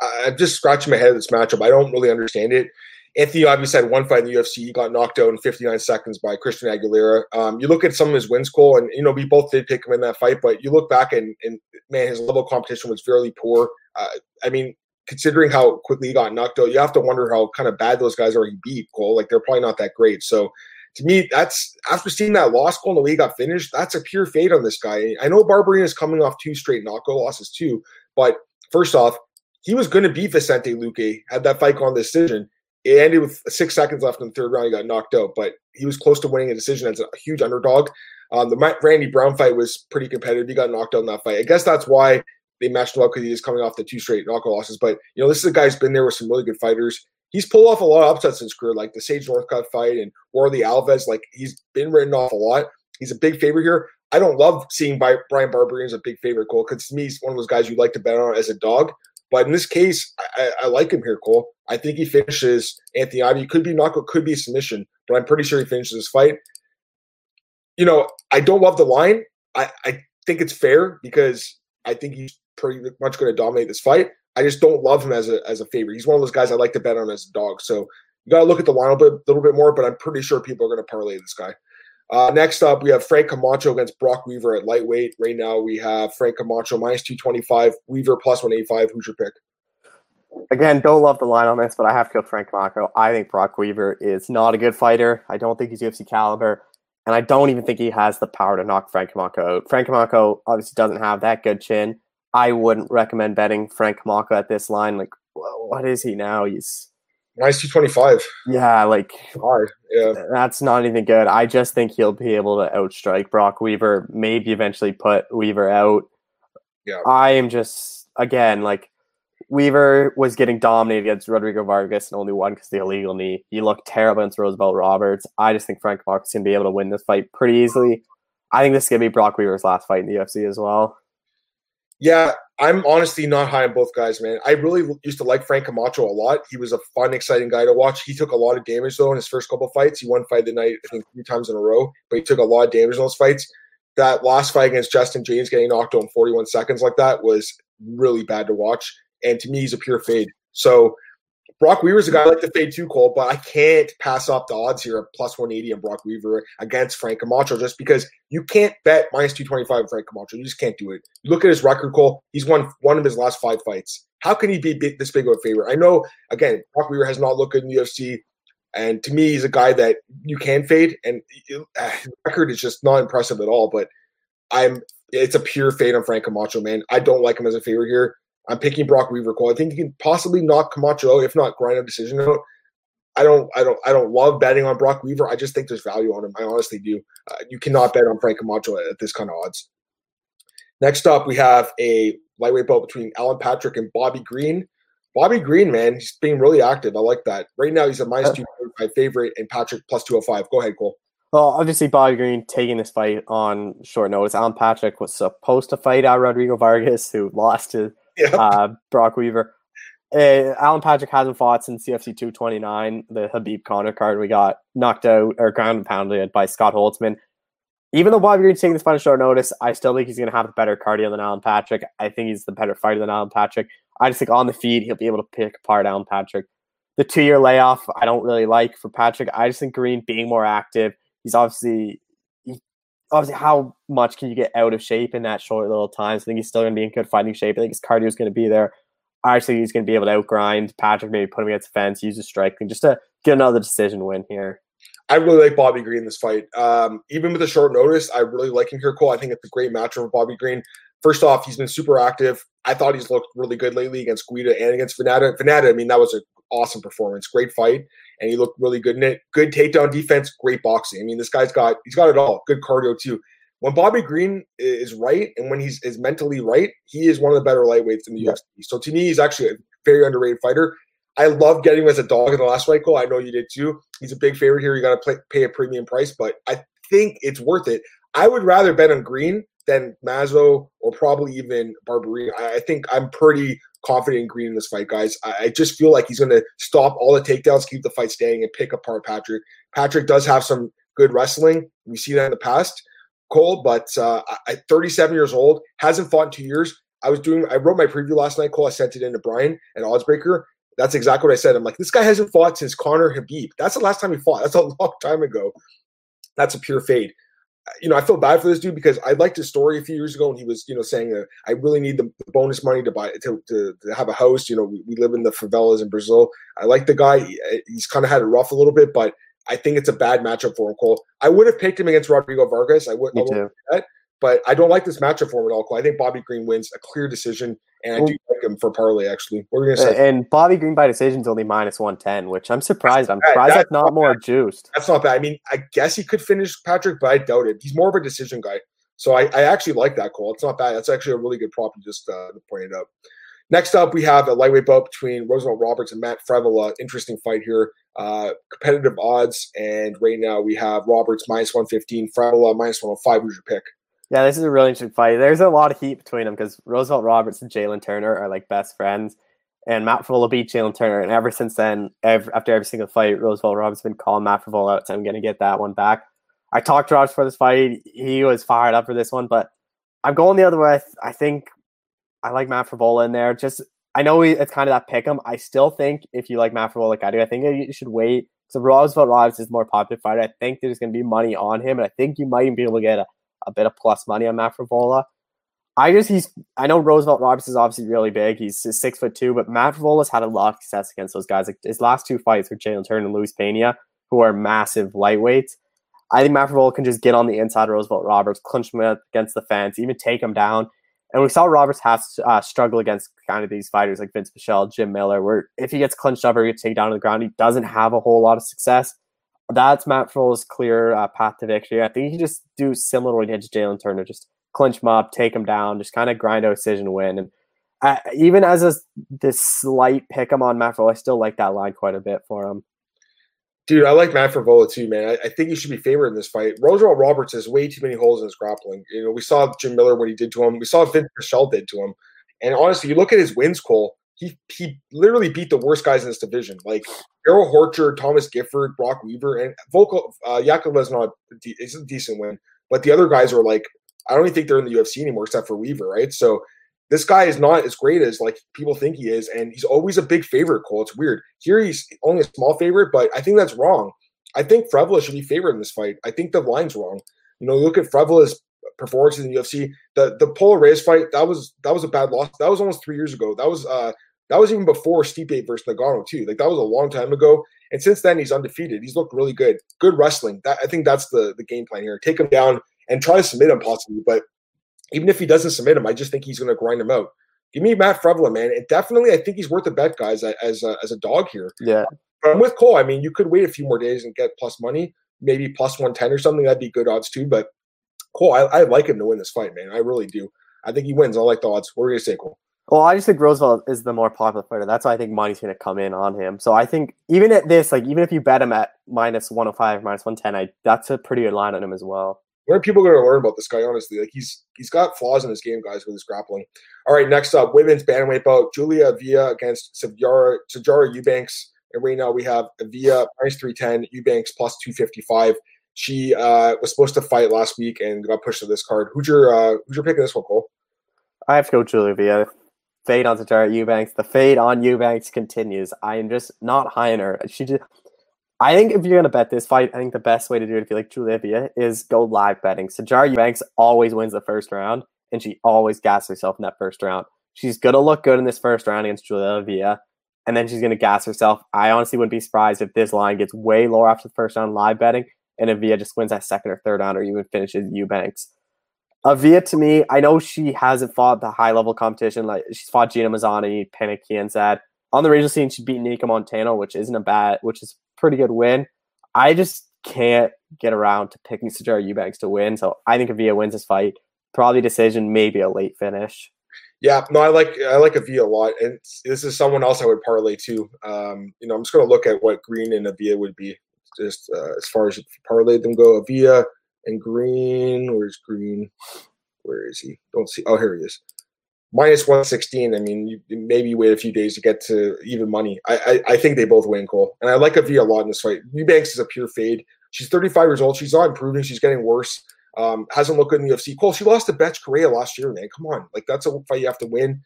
I'm just scratching my head at this matchup. I don't really understand it. Anthony obviously had one fight in the UFC. He got knocked out in 59 seconds by Christian Aguilera. Um, you look at some of his wins, Cole, and you know we both did pick him in that fight. But you look back and, and man, his level of competition was fairly poor. Uh, I mean, considering how quickly he got knocked out, you have to wonder how kind of bad those guys are he beat, Cole. Like they're probably not that great. So to me, that's after seeing that loss goal and the way he got finished, that's a pure fade on this guy. I know Barberena is coming off two straight knockout losses too, but first off, he was going to beat Vicente Luque had that fight gone decision. It ended with six seconds left in the third round. He got knocked out, but he was close to winning a decision as a huge underdog. Um, the Randy Brown fight was pretty competitive. He got knocked out in that fight. I guess that's why they matched him up because he was coming off the two straight knockout losses. But you know, this is a guy who's been there with some really good fighters. He's pulled off a lot of upsets in his career, like the Sage Northcutt fight and Warley Alves. Like he's been written off a lot. He's a big favorite here. I don't love seeing Bryan Barberena as a big favorite, Cole, because to me he's one of those guys you like to bet on as a dog. But in this case, I, I, like him here, Cole. I think he finishes Anthony Ivy. Could be knockout, could be submission, but I'm pretty sure he finishes this fight. You know, I don't love the line. I, I think it's fair because I think he's pretty much going to dominate this fight. I just don't love him as a as a favorite. He's one of those guys I like to bet on as a dog. So you got to look at the line a bit, little bit more, but I'm pretty sure people are going to parlay this guy. Uh, next up, we have Frank Camacho against Brock Weaver at lightweight. Right now, we have Frank Camacho minus 225, Weaver plus 185. Who's your pick? Again, don't love the line on this, but I have go Frank Camacho. I think Brock Weaver is not a good fighter. I don't think he's UFC caliber, and I don't even think he has the power to knock Frank Camacho out. Frank Camacho obviously doesn't have that good chin. I wouldn't recommend betting Frank Camacho at this line. Like, what is he now? He's Nice 225. Yeah, like hard. Yeah. That's not even good. I just think he'll be able to outstrike Brock Weaver, maybe eventually put Weaver out. Yeah. I am just again like Weaver was getting dominated against Rodrigo Vargas and only won because the illegal knee. He looked terrible against Roosevelt Roberts. I just think Frank Mark's gonna be able to win this fight pretty easily. I think this is gonna be Brock Weaver's last fight in the UFC as well. Yeah, I'm honestly not high on both guys, man. I really used to like Frank Camacho a lot. He was a fun, exciting guy to watch. He took a lot of damage though in his first couple fights. He won fight the night, I think, three times in a row, but he took a lot of damage in those fights. That last fight against Justin Jaynes, getting knocked out in 41 seconds like that, was really bad to watch. And to me, he's a pure fade. So Brock Weaver's a guy I like to fade too, Cole, but I can't pass up the odds here of plus 180 on Brock Weaver against Frank Camacho just because you can't bet minus 225 on Frank Camacho. You just can't do it. You look at his record, Cole, he's won one of his last five fights. How can he be this big of a favorite? I know, again, Brock Weaver has not looked good in the UFC, and to me, he's a guy that you can fade, and uh, his record is just not impressive at all, but I'm it's a pure fade on Frank Camacho, man. I don't like him as a favorite here. I'm picking Brock Weaver. Cole. I think he can possibly knock Camacho out, if not grind a decision out. I don't, I don't, I don't love betting on Brock Weaver. I just think there's value on him. I honestly do. Uh, you cannot bet on Frank Camacho at, at this kind of odds. Next up, we have a lightweight bout between Alan Patrick and Bobby Green. Bobby Green, man, he's being really active. I like that. Right now, he's a minus uh, two my favorite, and Patrick plus two hundred five. Go ahead, Cole. Well, obviously, Bobby Green taking this fight on short notice. Alan Patrick was supposed to fight out Rodrigo Vargas, who lost to yep. uh, Brock Weaver. Uh, Alan Patrick hasn't fought since UFC 229, the Khabib Conor card. We got knocked out or ground and pounded by Scott Holtzman. Even though Bobby Green's taking this on short notice, I still think he's going to have a better cardio than Alan Patrick. I think he's the better fighter than Alan Patrick. I just think on the feed, he'll be able to pick apart Alan Patrick. The two year layoff, I don't really like for Patrick. I just think Green being more active, he's obviously obviously, how much can you get out of shape in that short little time? So I think he's still going to be in good fighting shape. I think his cardio is going to be there. I actually think he's going to be able to outgrind Patrick, maybe put him against the fence, use his striking just to get another decision win here. I really like Bobby Green in this fight. Um, even with a short notice, I really like him here, Cole. I think it's a great matchup for Bobby Green. First off, he's been super active. I thought he's looked really good lately against Guida and against Vannata. Vannata, I mean, that was an awesome performance. Great fight and he looked really good in it. Good takedown defense, great boxing. I mean, this guy's got he's got it all. Good cardio too. When Bobby Green is right and when he's is mentally right, he is one of the better lightweights in the yeah. UFC. So to me, he's actually a very underrated fighter. I love getting him as a dog in the last fight, Cole. I know you did too. He's a big favorite here. You got to pay a premium price, but I think it's worth it. I would rather bet on Green than Mazo or probably even Barberena. I think I'm pretty confident in Green in this fight, guys. I, I just feel like he's going to stop all the takedowns, keep the fight staying, and pick apart Patrick. Patrick does have some good wrestling. We see that in the past, Cole, but uh, at 37 years old, hasn't fought in two years. I was doing, I wrote my preview last night, Cole. I sent it in to Brian and Oddsbreaker. That's exactly what I said. I'm like, this guy hasn't fought since Conor Khabib. That's the last time he fought. That's a long time ago. That's a pure fade you know, I feel bad for this dude because I liked his story a few years ago, and he was, you know, saying that I really need the bonus money to buy to, to, to have a house. You know, we, we, live in the favelas in Brazil. I like the guy. He, uh, he's kind of had it rough a little bit, but I think it's a bad matchup for him. Cole, I would have picked him against Rodrigo Vargas. I would, Me too. But I don't like this matchup for him at all. I think Bobby Green wins a clear decision, and I do like him for parlay. Actually, what are you gonna say? And Bobby Green by decision is only minus one ten, which I'm surprised. I'm surprised that's, that's not, not more juiced. That's not bad. I mean, I guess he could finish Patrick, but I doubt it. He's more of a decision guy, so I, I actually like that call. It's not bad. That's actually a really good prop. You just uh, pointed out. Next up, we have a lightweight bout between Roosevelt Roberts and Matt Frevola. Interesting fight here. Uh, competitive odds, and right now we have Roberts minus 115, Frevola minus 105. Who's your pick? Yeah, this is a really interesting fight. There's a lot of heat between them because Roosevelt Roberts and Jalen Turner are like best friends. And Matt Frevola beat Jalen Turner. And ever since then, every, after every single fight, Roosevelt Roberts has been calling Matt Frevola out. So I'm going to get that one back. I talked to Roberts for this fight. He was fired up for this one, but I'm going the other way. I think I like Matt Frevola in there. Just I know it's kind of that pick 'em. I still think if you like Matt Frevola like I do, I think you should wait. So Roosevelt Roberts is more popular fighter. I think there's going to be money on him, and I think you might even be able to get a a bit of plus money on Matt Frevola. I just he's I know Roosevelt Roberts is obviously really big. He's six foot two, but Matt Frevola's had a lot of success against those guys. Like his last two fights were Jalen Turner and Luis Pena, who are massive lightweights. I think Matt Frevola can just get on the inside of Roosevelt Roberts, clinch him up against the fence, even take him down. And we saw Roberts has uh, struggle against kind of these fighters like Vince Pichel, Jim Miller, where if he gets clinched up or gets taken down to the ground, he doesn't have a whole lot of success that's Matt Frevola's clear uh, path to victory. I think he just do similar to what he did to Jalen Turner, just clinch him up, take him down, just kind of grind a decision win. And uh, even as a this slight pick him on Matt Frevola, I still like that line quite a bit for him. Dude, I like Matt Frevola too, man. I, I, think he should be favored in this fight. Roosevelt Roberts has way too many holes in his grappling. You know, we saw Jim Miller what he did to him. We saw Vince Pichel did to him. And honestly, you look at his wins, Cole he he literally beat the worst guys in this division, like Errol Horcher, Thomas Gifford, Brok Weaver, and Vocal uh, is not it's a decent win, but the other guys are like I don't even think they're in the UFC anymore except for Weaver, right? So this guy is not as great as like people think he is, and he's always a big favorite. Cole, it's weird. Here he's only a small favorite, but I think that's wrong. I think Frevola should be favored in this fight. I think the line's wrong. You know, look at Frevola's performance in the UFC. The the Polo Reyes fight that was that was a bad loss. That was almost three years ago. That was uh that was even before Stipe versus Ngannou too. Like that was a long time ago. And since then, he's undefeated. He's looked really good. Good wrestling. That, I think that's the the game plan here. Take him down and try to submit him possibly. But even if he doesn't submit him, I just think he's going to grind him out. Give me Matt Frevola, man. And definitely, I think he's worth a bet, guys, as a, as a dog here. Yeah. But I'm with Cole. I mean, you could wait a few more days and get plus money, maybe plus 110 or something. That'd be good odds too. But Cole, I, I like him to win this fight, man. I really do. I think he wins. I like the odds. What are you going to say, Cole? Well, I just think Roosevelt is the more popular fighter. That's why I think money's going to come in on him. So I think even at this, like even if you bet him at minus 105, minus 110, I, that's a pretty good line on him as well. When are people going to learn about this guy? Honestly, like he's he's got flaws in his game, guys, with his grappling. All right, next up, women's bantamweight bout: Julia Avila against Sijara Sijara Eubanks. And right now we have Avila minus 310, Eubanks plus 255. She uh, was supposed to fight last week and got pushed to this card. Who's your uh, who's your pick in this one, Cole? I have to go Julia Avila fade on Sijara Eubanks. The fade on Eubanks continues. I am just not high in her. She just. I think if you're gonna bet this fight, I think the best way to do it if you like Julia is go live betting. Sijara Eubanks always wins the first round, and she always gasses herself in that first round. She's gonna look good in this first round against Julia and then she's gonna gas herself. I honestly wouldn't be surprised if this line gets way lower after the first round live betting, and Avila just wins that second or third round, or even finishes Eubanks. Avila to me, I know she hasn't fought the high level competition. Like she's fought Gina Mazany, Panna Kianzad. On the regional scene, she beat Nicco Montano, which isn't a bad, which is pretty good win. I just can't get around to picking Sijara Eubanks to win. So I think Avila wins this fight. Probably decision, maybe a late finish. Yeah, no, I like I like Avila a lot, and this is someone else I would parlay too. Um, you know, I'm just going to look at what Green and Avila would be, just uh, as far as parlay them go. Avila and Green, where's Green? Where is he? Don't see. Oh, here he is. Minus 116. I mean, you, maybe you wait a few days to get to even money. I, I, I think they both win, Cole. And I like Avila a lot in this fight. Eubanks is a pure fade. She's 35 years old. She's not improving. She's getting worse. Um, hasn't looked good in the UFC. Cole, she lost to Bethe Correia last year, man. Come on. Like, that's a fight you have to win.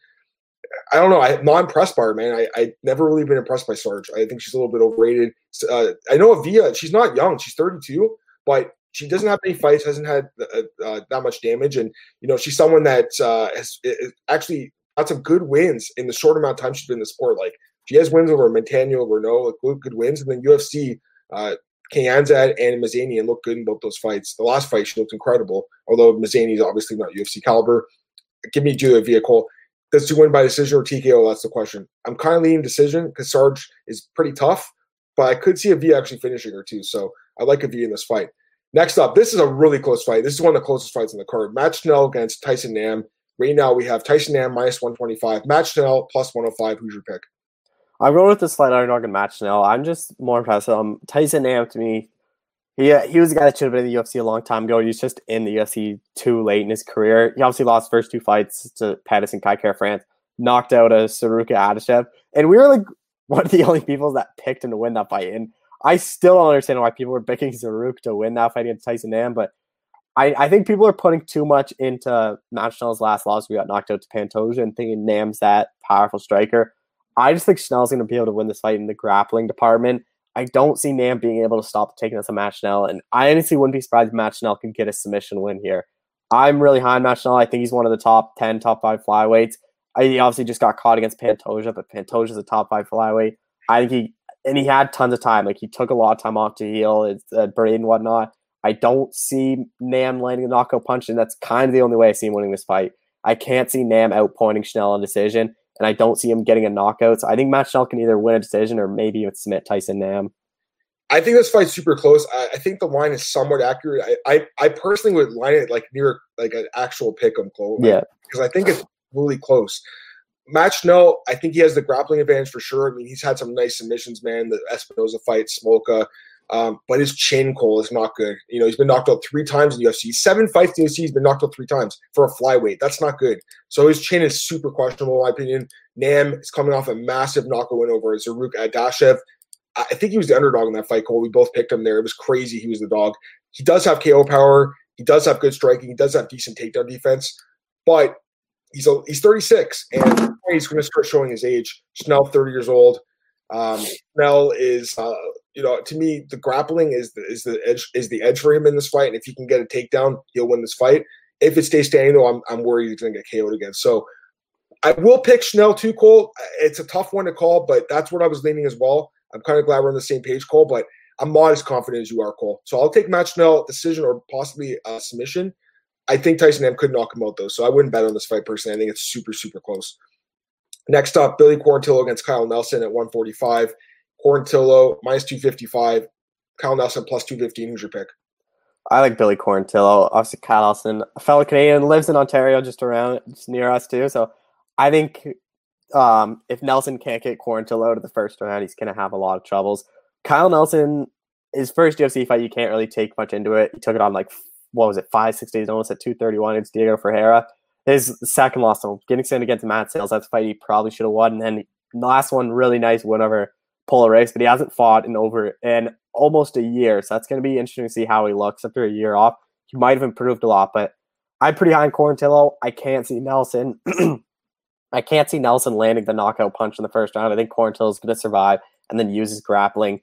I don't know. I'm not impressed by her, man. I, I never really been impressed by Sarge. I think she's a little bit overrated. Uh, I know Avila, she's not young. She's 32, but she doesn't have any fights, hasn't had uh, uh, that much damage, and you know she's someone that uh, has actually got some good wins in the short amount of time she's been in the sport. Like she has wins over Montano, over no, like good wins, and then UFC. Uh, Kianzad and Mazanian looked good in both those fights. The last fight, she looked incredible, although Mazany is obviously not UFC caliber. Give me Julia vehicle. Does she win by decision or TKO? That's the question. I'm kind of leaning decision because Sarge is pretty tough, but I could see a V actually finishing her too. So I like a V in this fight. Next up, this is a really close fight. This is one of the closest fights in the card. Matt Schnell against Tyson Nam. Right now we have Tyson Nam minus 125, Matt Schnell plus 105. Who's your pick? I'm going with the slight underdog and Matt Schnell. I'm just more impressed. Um, Tyson Nam to me, he, he was a guy that should have been in the UFC a long time ago. He was just in the UFC too late in his career. He obviously lost first two fights to Pettis and Kai Kara-France, knocked out a Zarrukh Adashev. And we were like one of the only people that picked him to win that fight. And I still don't understand why people were picking Zarrukh to win that fight against Tyson Nam, but I, I think people are putting too much into Matt Schnell's last loss. We got knocked out to Pantoja and thinking Nam's that powerful striker. I just think Schnell's going to be able to win this fight in the grappling department. I don't see Nam being able to stop the takedowns of Matt Schnell, and I honestly wouldn't be surprised if Matt Schnell can get a submission win here. I'm really high on Matt Schnell. I think he's one of the top 10, top five flyweights. I, he obviously just got caught against Pantoja, but Pantoja's a top five flyweight. I think he and he had tons of time. Like he took a lot of time off to heal his uh, brain and whatnot. I don't see Nam landing a knockout punch, and that's kind of the only way I see him winning this fight. I can't see Nam outpointing Schnell on decision, and I don't see him getting a knockout. So I think Matt Schnell can either win a decision or maybe even submit Tyson Nam. I think this fight's super close. I, I think the line is somewhat accurate. I, I, I, personally would line it like near like an actual pick 'em close. Yeah, because I think it's really close. Matt Schnell, I think he has the grappling advantage for sure. I mean, he's had some nice submissions, man. The Espinosa fight, Smolka. Um, but his chin Cole is not good. You know, he's been knocked out three times in the UFC. Seven fights in UFC, he's been knocked out three times for a flyweight. That's not good. So his chin is super questionable, in my opinion. Nam is coming off a massive knockout win over Zarrukh Adashev. I think he was the underdog in that fight, Cole. We both picked him there. It was crazy. He was the dog. He does have KO power. He does have good striking. He does have decent takedown defense. But he's he's 36, and he's going to start showing his age. Schnell, 30 years old. Um, Schnell is, uh, you know, to me, the grappling is the is the edge is the edge for him in this fight. And if he can get a takedown, he'll win this fight. If it stays standing, though, I'm I'm worried he's going to get KO'd again. So I will pick Schnell too, Cole. It's a tough one to call, but that's what I was leaning as well. I'm kind of glad we're on the same page, Cole. But I'm not as confident as you are, Cole. So I'll take Matt Schnell decision or possibly a submission. I think Tyson Nam could knock him out though, so I wouldn't bet on this fight personally. I think it's super, super close. Next up, Billy Quarantillo against Kyle Nelson at 145. Quarantillo minus 255. Kyle Nelson plus 215. Who's your pick? I like Billy Quarantillo. Obviously, Kyle Nelson, a fellow Canadian, lives in Ontario, just around, just near us too. So I think um, if Nelson can't get Quarantillo to the first round, he's going to have a lot of troubles. Kyle Nelson, his first UFC fight, you can't really take much into it. He took it on like what was it, five, six days almost at 231 against Diego Ferreira. His second loss getting sent against Matt Sayles, that's a fight he probably should have won. And then the last one, really nice win over Polo Reyes, but he hasn't fought in over in almost a year. So that's going to be interesting to see how he looks after a year off. He might have improved a lot, but I'm pretty high on Quarantillo. I can't see Nelson. I can't see Nelson landing the knockout punch in the first round. I think Quarantillo is going to survive and then use his grappling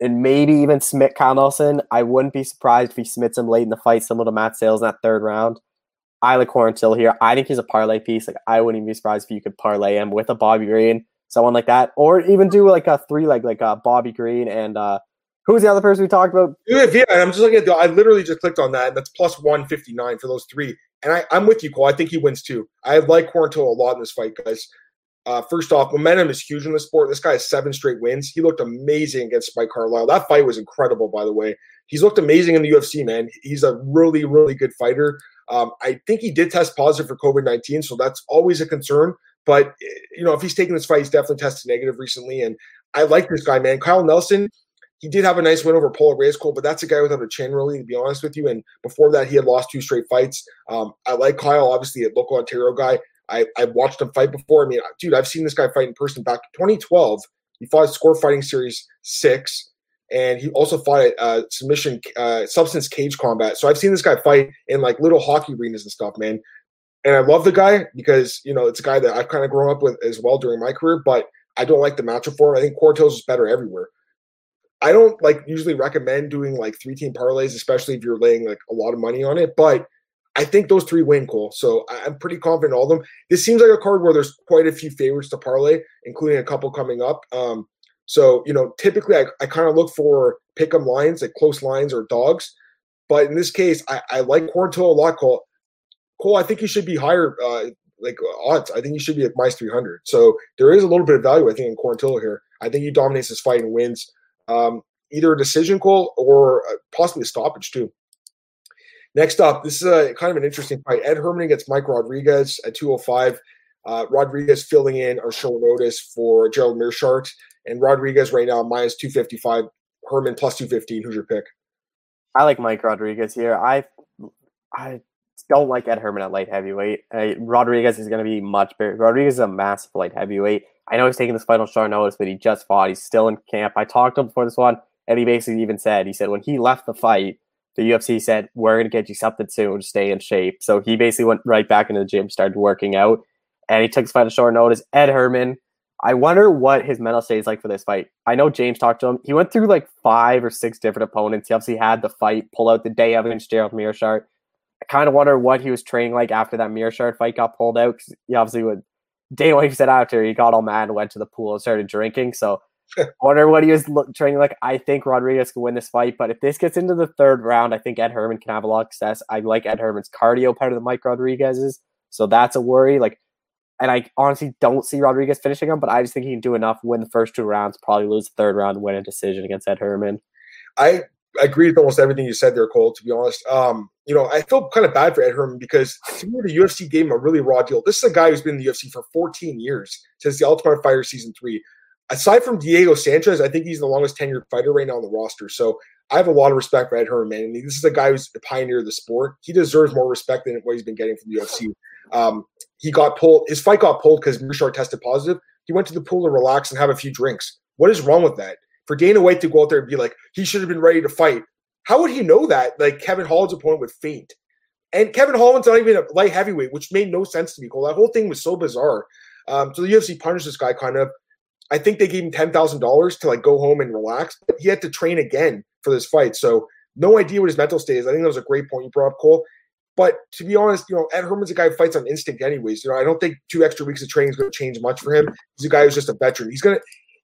and maybe even Smith Kyle Nelson. I wouldn't be surprised if he submits him late in the fight, similar to Matt Sayles in that third round. I like Quarantillo here. I think he's a parlay piece. Like I wouldn't even be surprised if you could parlay him with a Bobby Green, someone like that, or even do like a three leg, like a Bobby Green and uh, who's the other person we talked about? Yeah. I'm just looking at the. I literally just clicked on that, and that's plus one fifty nine for those three. And I, I'm with you, Cole. I think he wins too. I like Quarantillo a lot in this fight, guys. Uh, first off, momentum is huge in the sport. This guy has seven straight wins. He looked amazing against Spike Carlyle. That fight was incredible, by the way. He's looked amazing in the UFC, man. He's a really, really good fighter. Um, I think he did test positive for COVID 19, so that's always a concern. But, you know, if he's taking this fight, he's definitely tested negative recently. And I like this guy, man. Kyle Nelson, he did have a nice win over Polo Reyes Cole, but that's a guy without a chin, really, to be honest with you. And before that, he had lost two straight fights. Um, I like Kyle, obviously, a local Ontario guy. I, I've watched him fight before. I mean, dude, I've seen this guy fight in person back in 2012. He fought Score Fighting Series 6, and he also fought at uh, Submission uh, Substance Cage Combat. So I've seen this guy fight in like little hockey arenas and stuff, man. And I love the guy because, you know, it's a guy that I've kind of grown up with as well during my career, but I don't like the matchup for him. I think Quartos is better everywhere. I don't like usually recommend doing like three team parlays, especially if you're laying like a lot of money on it. But I think those three win, Cole. So I'm pretty confident all of them. This seems like a card where there's quite a few favorites to parlay, including a couple coming up. Um, So, you know, typically I, I kind of look for pick 'em lines, like close lines or dogs. But in this case, I, I like Quarantillo a lot, Cole. Cole, I think you should be higher, uh, like odds. I think you should be at minus 300. So there is a little bit of value, I think, in Quarantillo here. I think he dominates this fight and wins um, either a decision, call or uh, possibly a stoppage, too. Next up, this is a kind of an interesting fight. Ed Herman against Mike Rodriguez at 205. Uh, Rodriguez filling in showing notice for Gerald Meerschaert. And Rodriguez right now minus 255. Herman plus 215. Who's your pick? I like Mike Rodriguez here. I I don't like Ed Herman at light heavyweight. Rodriguez is going to be much better. Rodriguez is a massive light heavyweight. I know he's taking this final short notice, but he just fought. He's still in camp. I talked to him before this one, and he basically even said, he said when he left the fight, the UFC said, We're going to get you something soon stay in shape. So he basically went right back into the gym, started working out, and he took his a short notice. Ed Herman, I wonder what his mental state is like for this fight. I know James talked to him. He went through like five or six different opponents. He obviously had the fight pull out the day of against Gerald Meerschaert. I kind of wonder what he was training like after that Meerschaert fight got pulled out. Because he obviously would. Dana White said after he got all mad and went to the pool and started drinking. So I wonder what he was training like. I think Rodriguez can win this fight, but if this gets into the third round, I think Ed Herman can have a lot of success. I like Ed Herman's cardio better than Mike Rodriguez's, so that's a worry. Like, and I honestly don't see Rodriguez finishing him, but I just think he can do enough, win the first two rounds, probably lose the third round, win a decision against Ed Herman. I agree with almost everything you said there, Cole. To be honest, um, you know, I feel kind of bad for Ed Herman because to me, the UFC gave him a really raw deal. This is a guy who's been in the UFC for 14 years since the Ultimate Fighter season three aside from Diego Sanchez, I think he's the longest tenured fighter right now on the roster. So I have a lot of respect for Ed Herman. I mean, this is a guy who's the pioneer of the sport. He deserves more respect than what he's been getting from the UFC. Um, he got pulled. His fight got pulled because Meerschaert tested positive. He went to the pool to relax and have a few drinks. What is wrong with that? For Dana White to go out there and be like, he should have been ready to fight. How would he know that? Like Kevin Holland's opponent would faint. And Kevin Holland's not even a light heavyweight, which made no sense to me. Cole. That whole thing was so bizarre. Um, so the UFC punished this guy kind of. I think they gave him ten thousand dollars to like go home and relax, but he had to train again for this fight. So no idea what his mental state is. I think that was a great point you brought up, Cole. But to be honest, you know, Ed Herman's a guy who fights on instinct, anyways. You know, I don't think two extra weeks of training is going to change much for him. He's a guy who's just a veteran. He's going to.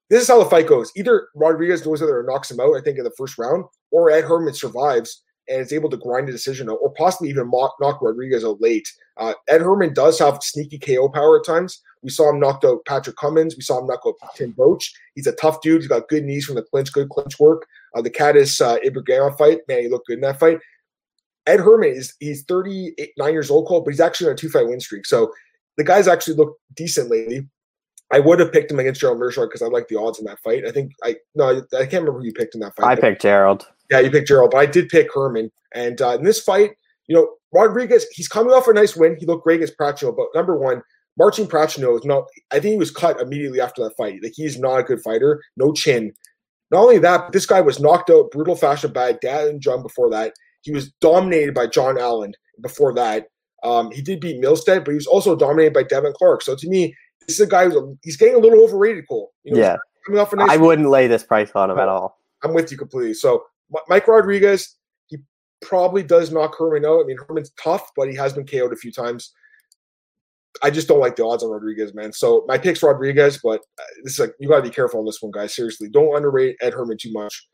This is how the fight goes. Either Rodriguez goes out there and knocks him out, I think, in the first round, or Ed Herman survives and is able to grind a decision out, or possibly even knock Rodriguez out late. Uh, Ed Herman does have sneaky KO power at times. We saw him knock out Patrick Cummins. We saw him knock out Tim Boetsch. He's a tough dude. He's got good knees from the clinch, good clinch work. Uh, the Caddis uh, Ibrahimov fight, man, he looked good in that fight. Ed Herman is he's 39 years old, Cole, but he's actually on a two fight win streak. So the guy's actually looked decent lately. I would have picked him against Gerald Meerschaert because I like the odds in that fight. I think I no, I, I can't remember who you picked in that fight. I picked Gerald. Yeah, you picked Gerald, but I did pick Herman. And uh, in this fight, you know, Rodriguez, he's coming off a nice win. He looked great against Prachnio, but number one, Marcin Prachnio is not. I think he was cut immediately after that fight. Like he's not a good fighter. No chin. Not only that, but this guy was knocked out brutal fashion by Dad and John before that. He was dominated by John Allen before that. Um, he did beat Milstead, but he was also dominated by Devin Clark. So to me, this is a guy who's a, he's getting a little overrated. Cole. You know, yeah. Nice I wouldn't lay this price on him at all. I'm with you completely. So Mike Rodriguez, he probably does knock Herman out. I mean, Herman's tough, but he has been KO'd a few times. I just don't like the odds on Rodriguez, man. So my pick's Rodriguez, but uh, this is like you got to be careful on this one, guys. Seriously, don't underrate Ed Herman too much.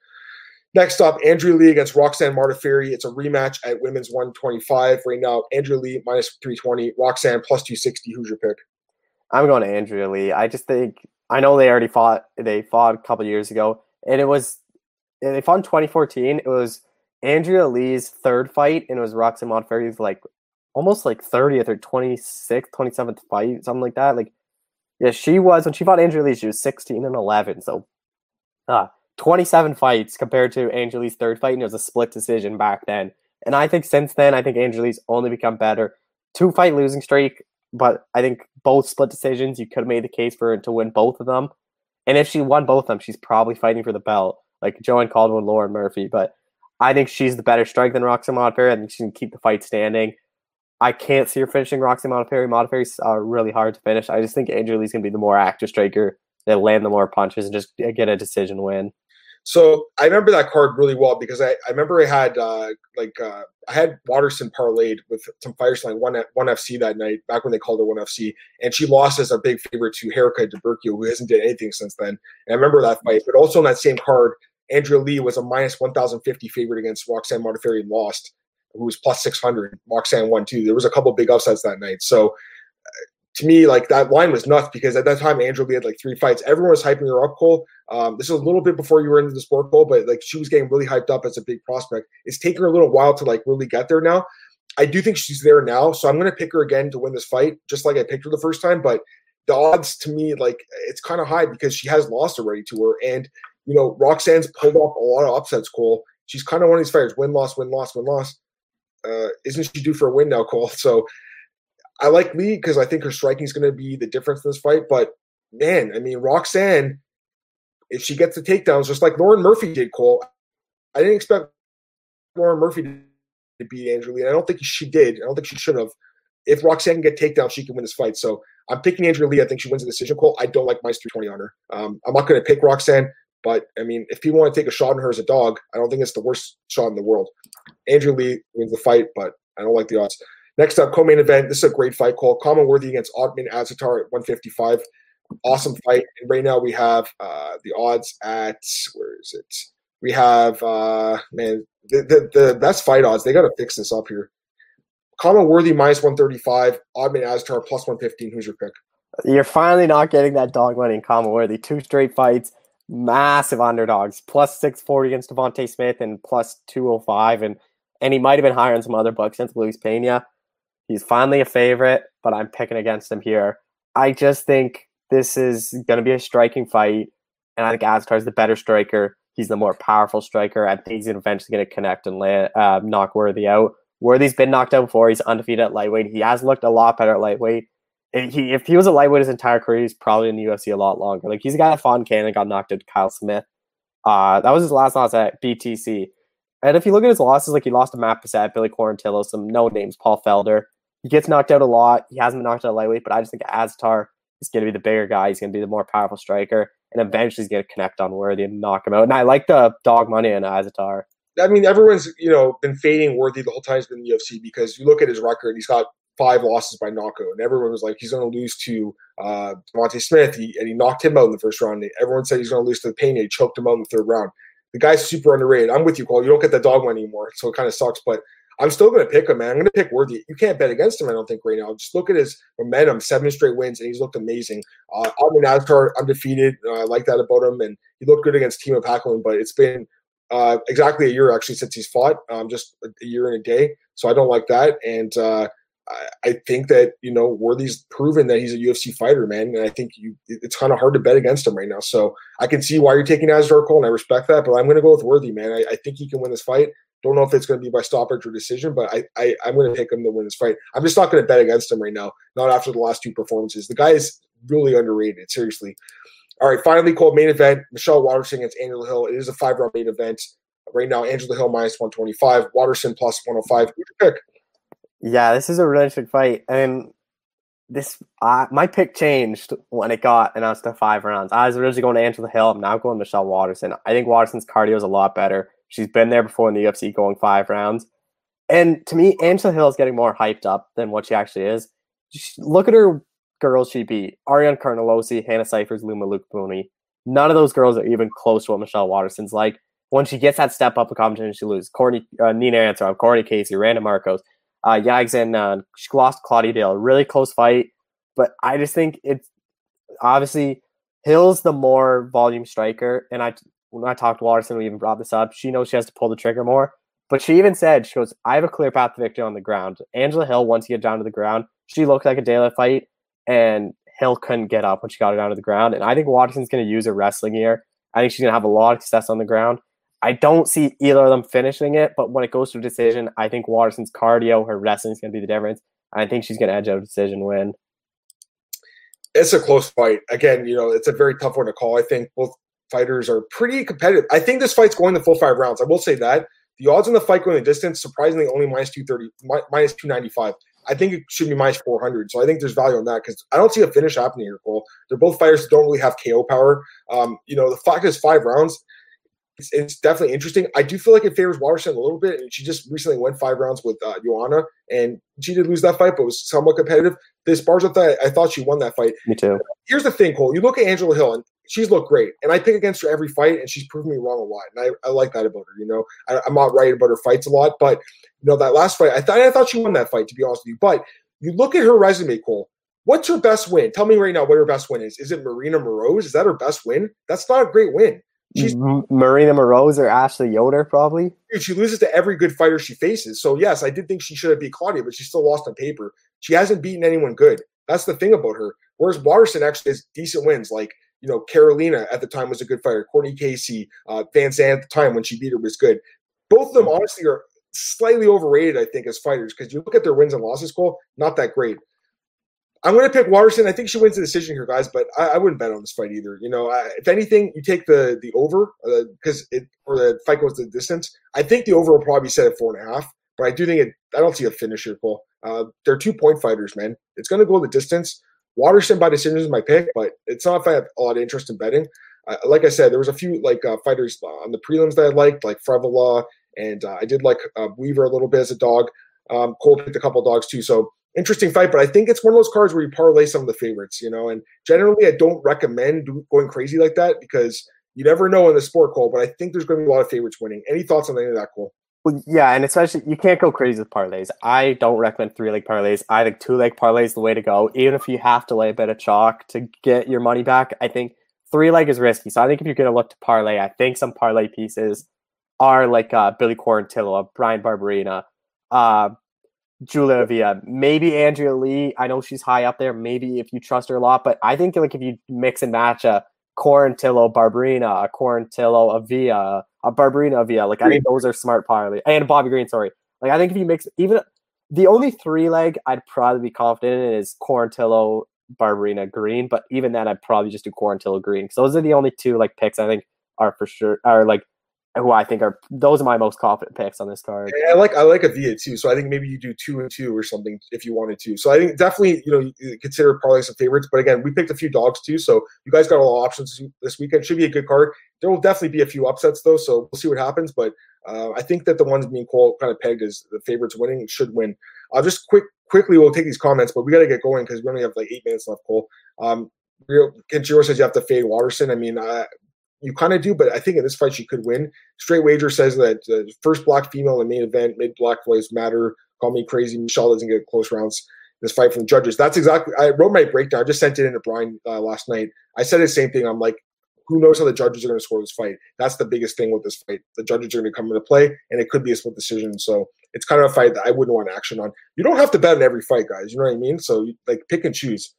Next up, Andrea Lee against Roxanne Modafferi. It's a rematch at women's 125 right now. Andrea Lee minus 320, Roxanne plus 260. Who's your pick? I'm going to Andrea Lee. I just think I know they already fought. They fought a couple years ago, and it was they fought in 2014. It was Andrea Lee's third fight, and it was Roxanne Modafferi's like almost like 30th or 26th, 27th fight, something like that. Like, yeah, she was when she fought Andrea Lee, she was 16 and 11. So, uh, 27 fights compared to Andrea Lee's third fight, and it was a split decision back then. And I think since then, I think Andrea Lee's only become better. Two fight losing streak, but I think both split decisions, you could have made the case for her to win both of them. And if she won both of them, she's probably fighting for the belt, like Joanne Calderwood, Lauren Murphy. But I think she's the better strike than Roxanne Modafferi. I think she can keep the fight standing. I can't see her finishing Roxanne Modafferi. Modafferi's uh, really hard to finish. I just think Andrea Lee's going to be the more active striker that land the more punches and just get a decision win. So I remember that card really well because I, I remember I had uh, like uh, I had Waterson parlayed with some Firestone one at one FC that night back when they called her one FC, and she lost as a big favorite to Herica Tiburcio, who hasn't did anything since then. And I remember that fight, but also on that same card, Andrea Lee was a minus one thousand fifty favorite against Roxanne Modafferi and lost, who was plus six hundred. Roxanne won too. There was a couple big upsets that night, so to me, like that line was nuts because at that time Andrea Lee had like three fights. Everyone was hyping her up, Cole. Um, this is a little bit before you were into the sport, Cole, but like she was getting really hyped up as a big prospect. It's taken her a little while to like really get there now. I do think she's there now, so I'm going to pick her again to win this fight, just like I picked her the first time. But the odds to me, like it's kind of high because she has lost already to her, and you know Roxanne's pulled off a lot of upsets. Cole, she's kind of one of these fighters: win, loss, win, loss, win, loss. Uh, isn't she due for a win now, Cole? So I like Lee because I think her striking is going to be the difference in this fight. But man, I mean, Roxanne, if she gets the takedowns, just like Lauren Murphy did, Cole, I didn't expect Lauren Murphy to beat Andrea Lee. I don't think she did. I don't think she should have. If Roxanne can get takedowns, she can win this fight. So I'm picking Andrea Lee. I think she wins the decision, Cole. I don't like minus 320 on her. Um, I'm not going to pick Roxanne, but I mean, if people want to take a shot on her as a dog, I don't think it's the worst shot in the world. Andrea Lee wins the fight, but I don't like the odds. Next up, co-main event. This is a great fight call. Khama Worthy against Ottman Azaitar at 155. Awesome fight. And right now we have uh, the odds at where is it? We have uh, man the, the, the best fight odds. They got to fix this up here. Khama Worthy minus 135. Ottman Azaitar plus 115. Who's your pick? You're finally not getting that dog money in Khama Worthy. Two straight fights, massive underdogs. Plus 640 against Devonte Smith and plus 205. And and he might have been higher in some other books since Luis Pena. He's finally a favorite, but I'm picking against him here. I just think this is going to be a striking fight, and I think is the better striker. He's the more powerful striker. I think he's eventually going to connect and lay, uh, knock Worthy out. Worthy's been knocked out before. He's undefeated at lightweight. He has looked a lot better at lightweight. If he, if he was a lightweight his entire career, he's probably in the UFC a lot longer. Like he's a guy that fought Canada, got knocked out. Kyle Smith. Uh, that was his last loss at BTC. And if you look at his losses, like he lost to Matt Bessette, Billy Quarantillo, some no names, Paul Felder. He gets knocked out a lot. He hasn't been knocked out lightweight, but I just think Azaitar is going to be the bigger guy. He's going to be the more powerful striker, and eventually he's going to connect on Worthy and knock him out. And I like the dog money in Azaitar. I mean, everyone's you know been fading Worthy the whole time he's been in the UFC because you look at his record, he's got five losses by knockout, and everyone was like he's going to lose to uh, Monte Smith, he, and he knocked him out in the first round. Everyone said he's going to lose to Pena, he choked him out in the third round. The guy's super underrated. I'm with you, Cole. You don't get the dog money anymore, so it kind of sucks. But I'm still going to pick him, man. I'm going to pick Worthy. You can't bet against him, I don't think, right now. Just look at his momentum, seven straight wins, and he's looked amazing. Uh, Ottman Azaitar, undefeated. Uh, I like that about him, and he looked good against Teemu Packalen, but it's been uh, exactly a year, actually, since he's fought, um, just a year and a day. So I don't like that. And uh, I, think that, you know, Worthy's proven that he's a UFC fighter, man. And I think you, it's kind of hard to bet against him right now. So I can see why you're taking Azaitar Cole, and I respect that, but I'm going to go with Worthy, man. I, I think he can win this fight. Don't know if it's going to be by stoppage or decision, but I, I I'm going to pick him to win this fight. I'm just not going to bet against him right now. Not after the last two performances. The guy is really underrated. Seriously. All right, finally, called main event. Michelle Waterson against Angela Hill. It is a five round main event. Right now, Angela Hill minus 125, Waterson plus 105. Who's your pick? Yeah, this is a really interesting fight. And this, uh, my pick changed when it got announced to five rounds. I was originally going to Angela Hill. I'm now going Michelle Waterson. I think Waterson's cardio is a lot better. She's been there before in the UFC going five rounds. And to me, Angela Hill is getting more hyped up than what she actually is. Look at her girls she beat. Ariane Carnelossi, Hannah Cifers, Loma Lookboonmee. None of those girls are even close to what Michelle Waterson's like. When she gets that step up of competition, she loses. Courtney, uh, Nina Ansaroff, Cortney Casey, Randa Markos, uh, Yags, and uh, she lost Claudia Dale. Really close fight. But I just think it's obviously Hill's the more volume striker. And I when I talked to Waterson, we even brought this up. She knows she has to pull the trigger more. But she even said, she goes, I have a clear path to victory on the ground. Angela Hill, once you get down to the ground, she looked like a daylight fight, and Hill couldn't get up when she got her down to the ground. And I think Waterson's going to use her wrestling here. I think she's going to have a lot of success on the ground. I don't see either of them finishing it, but when it goes to a decision, I think Waterson's cardio, her wrestling is going to be the difference. I think she's going to edge out a decision win. It's a close fight. Again, you know, it's a very tough one to call. I think both fighters are pretty competitive. I think this fight's going the full five rounds. I will say that. The odds on the fight going the distance, surprisingly, only minus 230, minus 295. I think it should be minus 400. So I think there's value on that because I don't see a finish happening here, Cole. They're both fighters that don't really have KO power. Um, you know, the fact is five rounds. it's, it's, definitely interesting. I do feel like it favors Waterson a little bit, and she just recently went five rounds with uh, Joanna, and she did lose that fight, but was somewhat competitive. This Barza fight, I thought she won that fight. Me too. Here's the thing, Cole. You look at Angela Hill, and she's looked great, and I pick against her every fight, and she's proven me wrong a lot, and I, I like that about her. You know, I, am not right about her fights a lot, but you know that last fight, I thought I thought she won that fight to be honest with you. But you look at her resume, Cole. What's her best win? Tell me right now what her best win is. Is it Marina Moroz? Is that her best win? That's not a great win. She's Marina Moroz or Ashley Yoder, probably. Dude, she loses to every good fighter she faces. So yes, I did think she should have beat Claudia, but she still lost on paper. She hasn't beaten anyone good. That's the thing about her. Whereas Waterson actually has decent wins. Like you know, Karolina at the time was a good fighter. Cortney Casey, uh, VanZant at the time when she beat her was good. Both of them honestly are slightly overrated, I think, as fighters because you look at their wins and losses, Cole, not that great. I'm going to pick Waterson. I think she wins the decision here, guys, but I, I wouldn't bet on this fight either. You know, I, if anything, you take the the over because uh, it or the fight goes to the distance. I think the over will probably set at four and a half, but I do think it. I don't see a finish here, Cole. Uh, they're two point fighters, man. It's going to go the distance. Waterson by decision is my pick, but it's not if I have a lot of interest in betting. Uh, like I said, there was a few like uh, fighters on the prelims that I liked, like Frevola, and uh, I did like uh, Weaver a little bit as a dog. Um, Cole picked a couple dogs too, so interesting fight, but I think it's one of those cards where you parlay some of the favorites, you know. And generally, I don't recommend going crazy like that because you never know in the sport, Cole. But I think there's going to be a lot of favorites winning. Any thoughts on any of that, Cole? Well, yeah, and especially you can't go crazy with parlays. I don't recommend three leg parlays. I think two leg parlays is the way to go. Even if you have to lay a bit of chalk to get your money back, I think three leg is risky. So I think if you're going to look to parlay, I think some parlay pieces are like uh, Billy Quarantillo, Bryan Barberena, uh, Julia Avila, maybe Andrea Lee. I know she's high up there. Maybe if you trust her a lot, but I think like if you mix and match a Quarantillo, Barberena, a Quarantillo, Avila, uh, a Barberena, Avila, like I think those are smart parlay. And Bobby Green, sorry. Like I think if you mix even the only three leg I'd probably be confident in is Quarantillo, Barberena, Green. But even then, I'd probably just do Quarantillo, Green because those are the only two like picks I think are for sure are like who I think are those are my most confident picks on this card. I like I like Avila too, so I think maybe you do two and two or something if you wanted to. So I think definitely you know consider probably some favorites, but again we picked a few dogs too, so you guys got a lot of options this weekend. Should be a good card. There will definitely be a few upsets though, so we'll see what happens. But uh, I think that the ones being called kind of pegged as the favorites winning should win. I'll just quick quickly we'll take these comments, but we got to get going because we only have like eight minutes left. Cole, um, Kenshiro says you have to fade Waterson. I mean, uh, you kind of do, but I think in this fight she could win. Straight Wager says that the first black female in the main event, mid black voice matter. Call me crazy. Michelle doesn't get close rounds this fight from the judges. That's exactly. I wrote my breakdown. I just sent it in to Brian uh, last night. I said the same thing. I'm like, who knows how the judges are going to score this fight? That's the biggest thing with this fight. The judges are going to come into play, and it could be a split decision. So it's kind of a fight that I wouldn't want action on. You don't have to bet on every fight, guys. You know what I mean? So like pick and choose.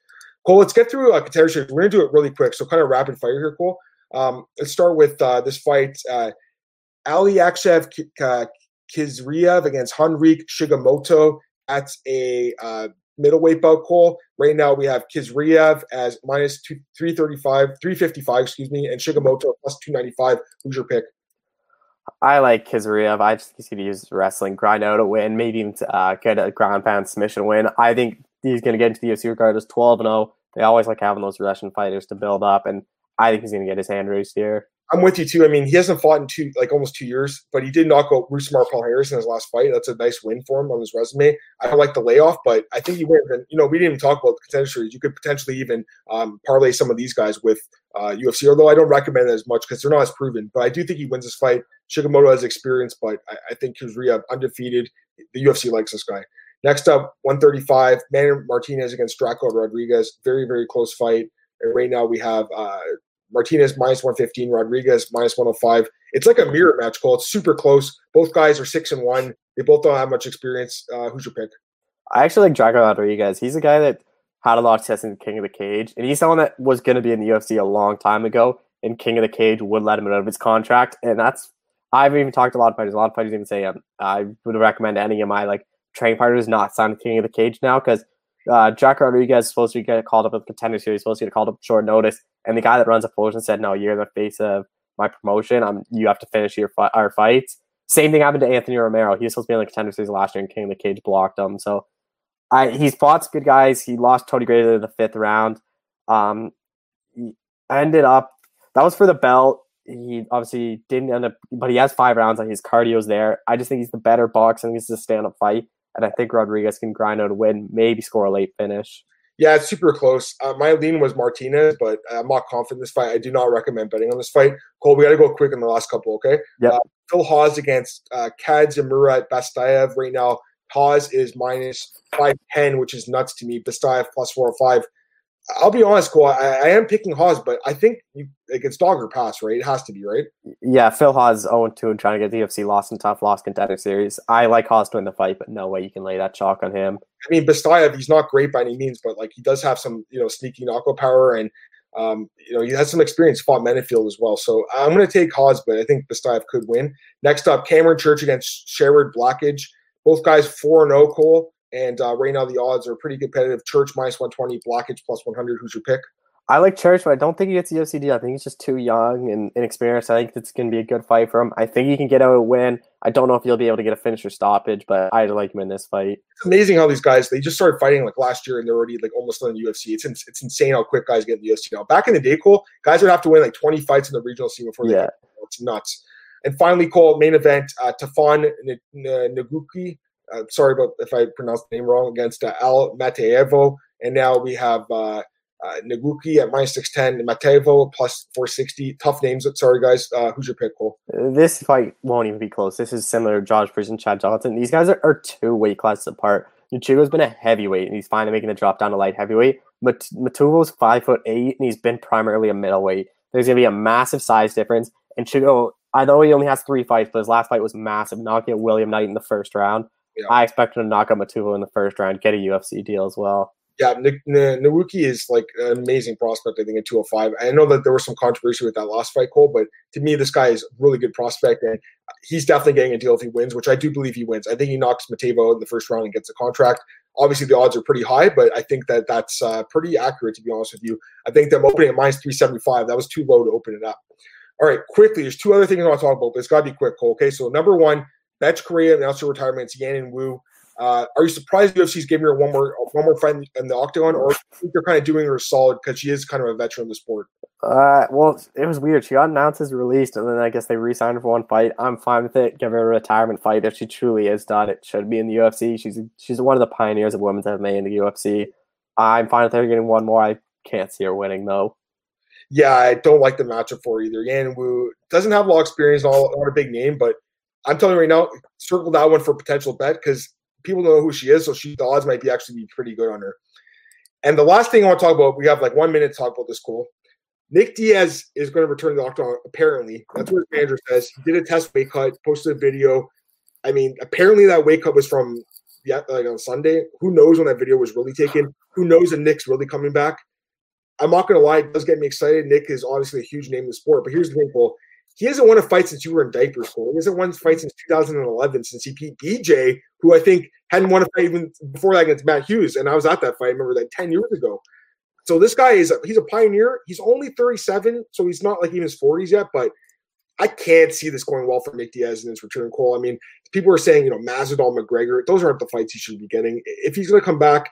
Cole, let's get through uh, contender. We're going to do it really quick. So kind of rapid fire here, Cole. Um, let's start with uh, this fight. Uh, Ali Akshev uh, Khizriev against Henrique Shigemoto. That's a uh, middleweight bout call. Right now we have Khizriev as minus two, 335, 355, excuse me, and Shigemoto plus 295. Who's your pick? I like Khizriev. I just think he's going to use wrestling, grind out a win, maybe even uh, get a ground pound submission win. I think he's going to get into the UFC regardless 12 and 0. They always like having those Russian fighters to build up. And I think he's going to get his hand raised here. I'm with you too. I mean, he hasn't fought in two, like almost two years, but he did knock out Rusmar Paul Harris in his last fight. That's a nice win for him on his resume. I don't like the layoff, but I think he wins. And you know, we didn't even talk about the contender series. You could potentially even um, parlay some of these guys with uh, UFC, although I don't recommend it as much because they're not as proven. But I do think he wins this fight. Shigemoto has experience, but I, I think Kuzria undefeated. The UFC likes this guy. Next up, 135, Manny Martinez against Draco Rodriguez. Very, very close fight. And right now we have uh, Martinez minus 115, Rodriguez minus 105. It's like a mirror match call. It's super close. Both guys are six and one. They both don't have much experience. Uh, who's your pick? I actually like Draco Rodriguez. He's a guy that had a lot of success in King of the Cage, and he's someone that was going to be in the UFC a long time ago. And King of the Cage would let him out of his contract, and that's I've even talked to a lot of fighters. A lot of fighters even say um, I would recommend any of my like training partners not sign King of the Cage now because uh, Jack Rodriguez is supposed to get called up with contender series, supposed to get called up short notice, and the guy that runs a promotion said, "No, you're the face of my promotion. I'm you have to finish your fi- our fights." Same thing happened to Anthony Romero. He was supposed to be in the contender series last year, and King of the Cage blocked him. So, I he's fought some good guys. He lost Tony Gravely in the fifth round. Um, ended up that was for the belt. he obviously didn't end up, but he has five rounds. Like his cardio's there. I just think he's the better boxer. I think this is a stand up fight, and I think Rodriguez can grind out a win, maybe score a late finish. Yeah, it's super close. Uh, my lean was Martinez, but I'm not confident in this fight. I do not recommend betting on this fight. Cole, we got to go quick in the last couple, okay? Yeah. Uh, Phil Hawes against uh, Khadzhimurat Bestaev. Right now, Hawes is minus 510, which is nuts to me. Bestaev plus 405. I'll be honest, Cole. I, I am picking Hawes, but I think you, like it's dog or pass, right? It has to be, right? Yeah, Phil Hawes 0 2 and trying to get the UFC lost and tough, lost contender series. I like Hawes to win the fight, but no way you can lay that chalk on him. I mean, Bestaev, he's not great by any means, but like he does have some, you know, sneaky knockout power, and um, you know, he has some experience. Fought Menifield as well, so I'm going to take Hawes, but I think Bestaev could win. Next up, Cameron Church against Sherwood Blackage. Both guys four and zero. Cole. And uh, right now, the odds are pretty competitive. Church minus 120, Blockage plus 100. Who's your pick? I like Church, but I don't think he gets the UFC. I think he's just too young and inexperienced. I think it's going to be a good fight for him. I think he can get out a win. I don't know if he'll be able to get a finish or stoppage, but I like him in this fight. It's amazing how these guys they just started fighting like last year and they're already like almost in the UFC. It's it's insane how quick guys get in the UFC now. Back in the day, Cole, guys would have to win like 20 fights in the regional scene before they Yeah. get it's nuts. And finally, Cole, main event, uh, Tafon N- N- Nchukwi. Uh, sorry about if I pronounced the name wrong against uh, Al Matavao. And now we have uh, uh, Nchukwi at minus 610, Matavao plus 460. Tough names. Sorry, guys. Uh, who's your pick, Cole? This fight won't even be close. This is similar to Josh Bridges and Chad Johnson. These guys are, are two weight classes apart. Nchukwi's been a heavyweight, and he's finally making the drop down to light heavyweight. Mat- Matavao's five foot eight, and he's been primarily a middleweight. There's going to be a massive size difference. And I know he only has three fights, but his last fight was massive, knocking out William Knight in the first round. I expect him to knock out Matavao in the first round, get a UFC deal as well. yeah, N- N- Nchukwi is like an amazing prospect. I think at 205. I know that there was some controversy with that last fight, Cole, but to me, this guy is a really good prospect, and he's definitely getting a deal if he wins, which I do believe he wins. I think he knocks Matavao out in the first round and gets a contract. Obviously, the odds are pretty high, but I think that that's uh, pretty accurate, to be honest with you. I think them opening at minus 375, that was too low to open it up. All right, quickly, there's two other things I want to talk about, but it's got to be quick, Cole. Okay, so number one, Bethe Correia announced her retirement. It's Yanan Wu. Uh, are you surprised UFC's giving her one more one more fight in the octagon, or do you think they're kind of doing her a solid because she is kind of a veteran of the sport? Uh, well, it was weird. She got announced as released, and then I guess they re-signed her for one fight. I'm fine with it. Give her a retirement fight if she truly is done. It should be in the UFC. She's she's one of the pioneers of women's MMA in the UFC. I'm fine with her getting one more. I can't see her winning though. Yeah, I don't like the matchup for her either. Yan Wu doesn't have a lot of experience, not, not a big name, but I'm telling you right now, circle that one for potential bet because people know who she is, so she the odds might be actually be pretty good on her. And the last thing I want to talk about, we have like one minute to talk about this. Cool. Nick Diaz is going to return to the octagon. Apparently, that's what his manager says. He did a test weight cut, posted a video. I mean, apparently that weight cut was from yeah, like on Sunday. Who knows when that video was really taken? Who knows if Nick's really coming back? I'm not going to lie, it does get me excited. Nick is obviously a huge name in the sport, but here's the thing, Cole. He hasn't won a fight since you were in diapers. He hasn't won a fight since 2011, since he beat BJ, who I think hadn't won a fight even before that against Matt Hughes. And I was at that fight. I remember that 10 years ago. So this guy is a, he's a pioneer. He's only 37, so he's not like even his 40s yet, but I can't see this going well for Nick Diaz in his return, Cole. I mean, people are saying, you know, Masvidal, McGregor, those aren't the fights he should be getting. If he's going to come back,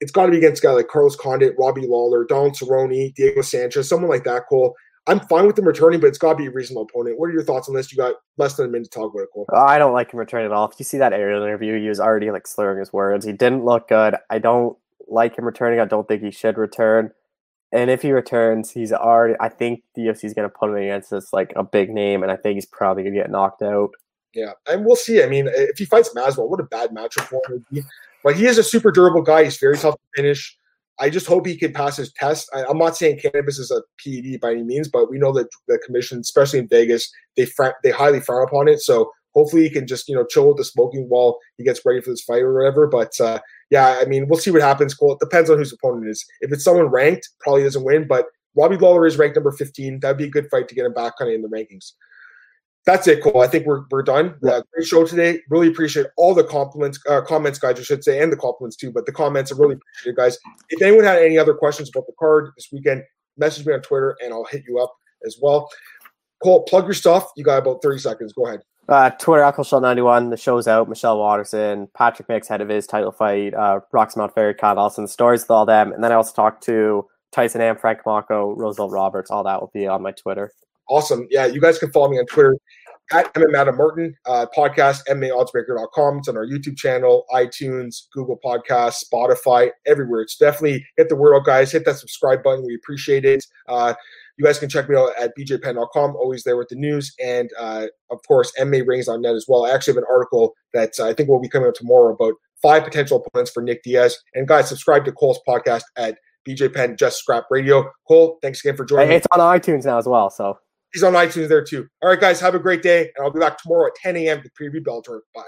it's got to be against a guy like Carlos Condit, Robbie Lawler, Donald Cerrone, Diego Sanchez, someone like that, Cole. I'm fine with him returning, but it's got to be a reasonable opponent. What are your thoughts on this? You got less than a minute to talk about it, Cole. I don't like him returning at all. If you see that aerial interview, he was already like slurring his words. He didn't look good. I don't like him returning. I don't think he should return. And if he returns, he's already. I think the UFC is going to put him against this like a big name, and I think he's probably going to get knocked out. Yeah, and we'll see. I mean, if he fights Masvidal, what a bad matchup for him would be. But he is a super durable guy. He's very tough to finish. I just hope he can pass his test. I, am not saying cannabis is a PED by any means, but we know that the commission, especially in Vegas, they fr- they highly frown upon it. So hopefully he can just you know chill with the smoking while he gets ready for this fight or whatever. But uh, yeah, I mean, we'll see what happens. Cool. It depends on whose opponent is. If it's someone ranked, probably doesn't win. But Robbie Lawler is ranked number 15. That'd be a good fight to get him back kind of in the rankings. That's it, Cole. I think we're, we're done. Uh, great show today. Really appreciate all the compliments, uh, comments, guys, I should say, and the compliments too. But the comments, I really appreciate it, guys. If anyone had any other questions about the card this weekend, message me on Twitter and I'll hit you up as well. Cole, plug your stuff. You got about 30 seconds. Go ahead. Uh, Twitter, Alcohol91. The show's out. Michelle Waterson, Patrick Mix, head of his title fight, uh, Rox Modafferi, Kyle Nelson, stories with all them. And then I also talked to Tyson Nam, Frank Mako, Roosevelt Roberts. All that will be on my Twitter. Awesome. Yeah, you guys can follow me on Twitter at MM Adam Martin, uh, podcast, MMAOddsbreaker.com. It's on our YouTube channel, iTunes, Google Podcasts, Spotify, everywhere. It's definitely hit the word out, guys. Hit that subscribe button. We appreciate it. Uh, you guys can check me out at bjpenn.com, always there with the news. And uh, of course, MMARings.net as well. I actually have an article that uh, I think will be coming out tomorrow about five potential opponents for Nick Diaz. And guys, subscribe to Cole's podcast at BJ Penn Just Scrap Radio. Cole, thanks again for joining. It's on iTunes now as well. So he's on iTunes there too. All right, guys, have a great day, and I'll be back tomorrow at 10 a.m. to preview Bellator. Bye.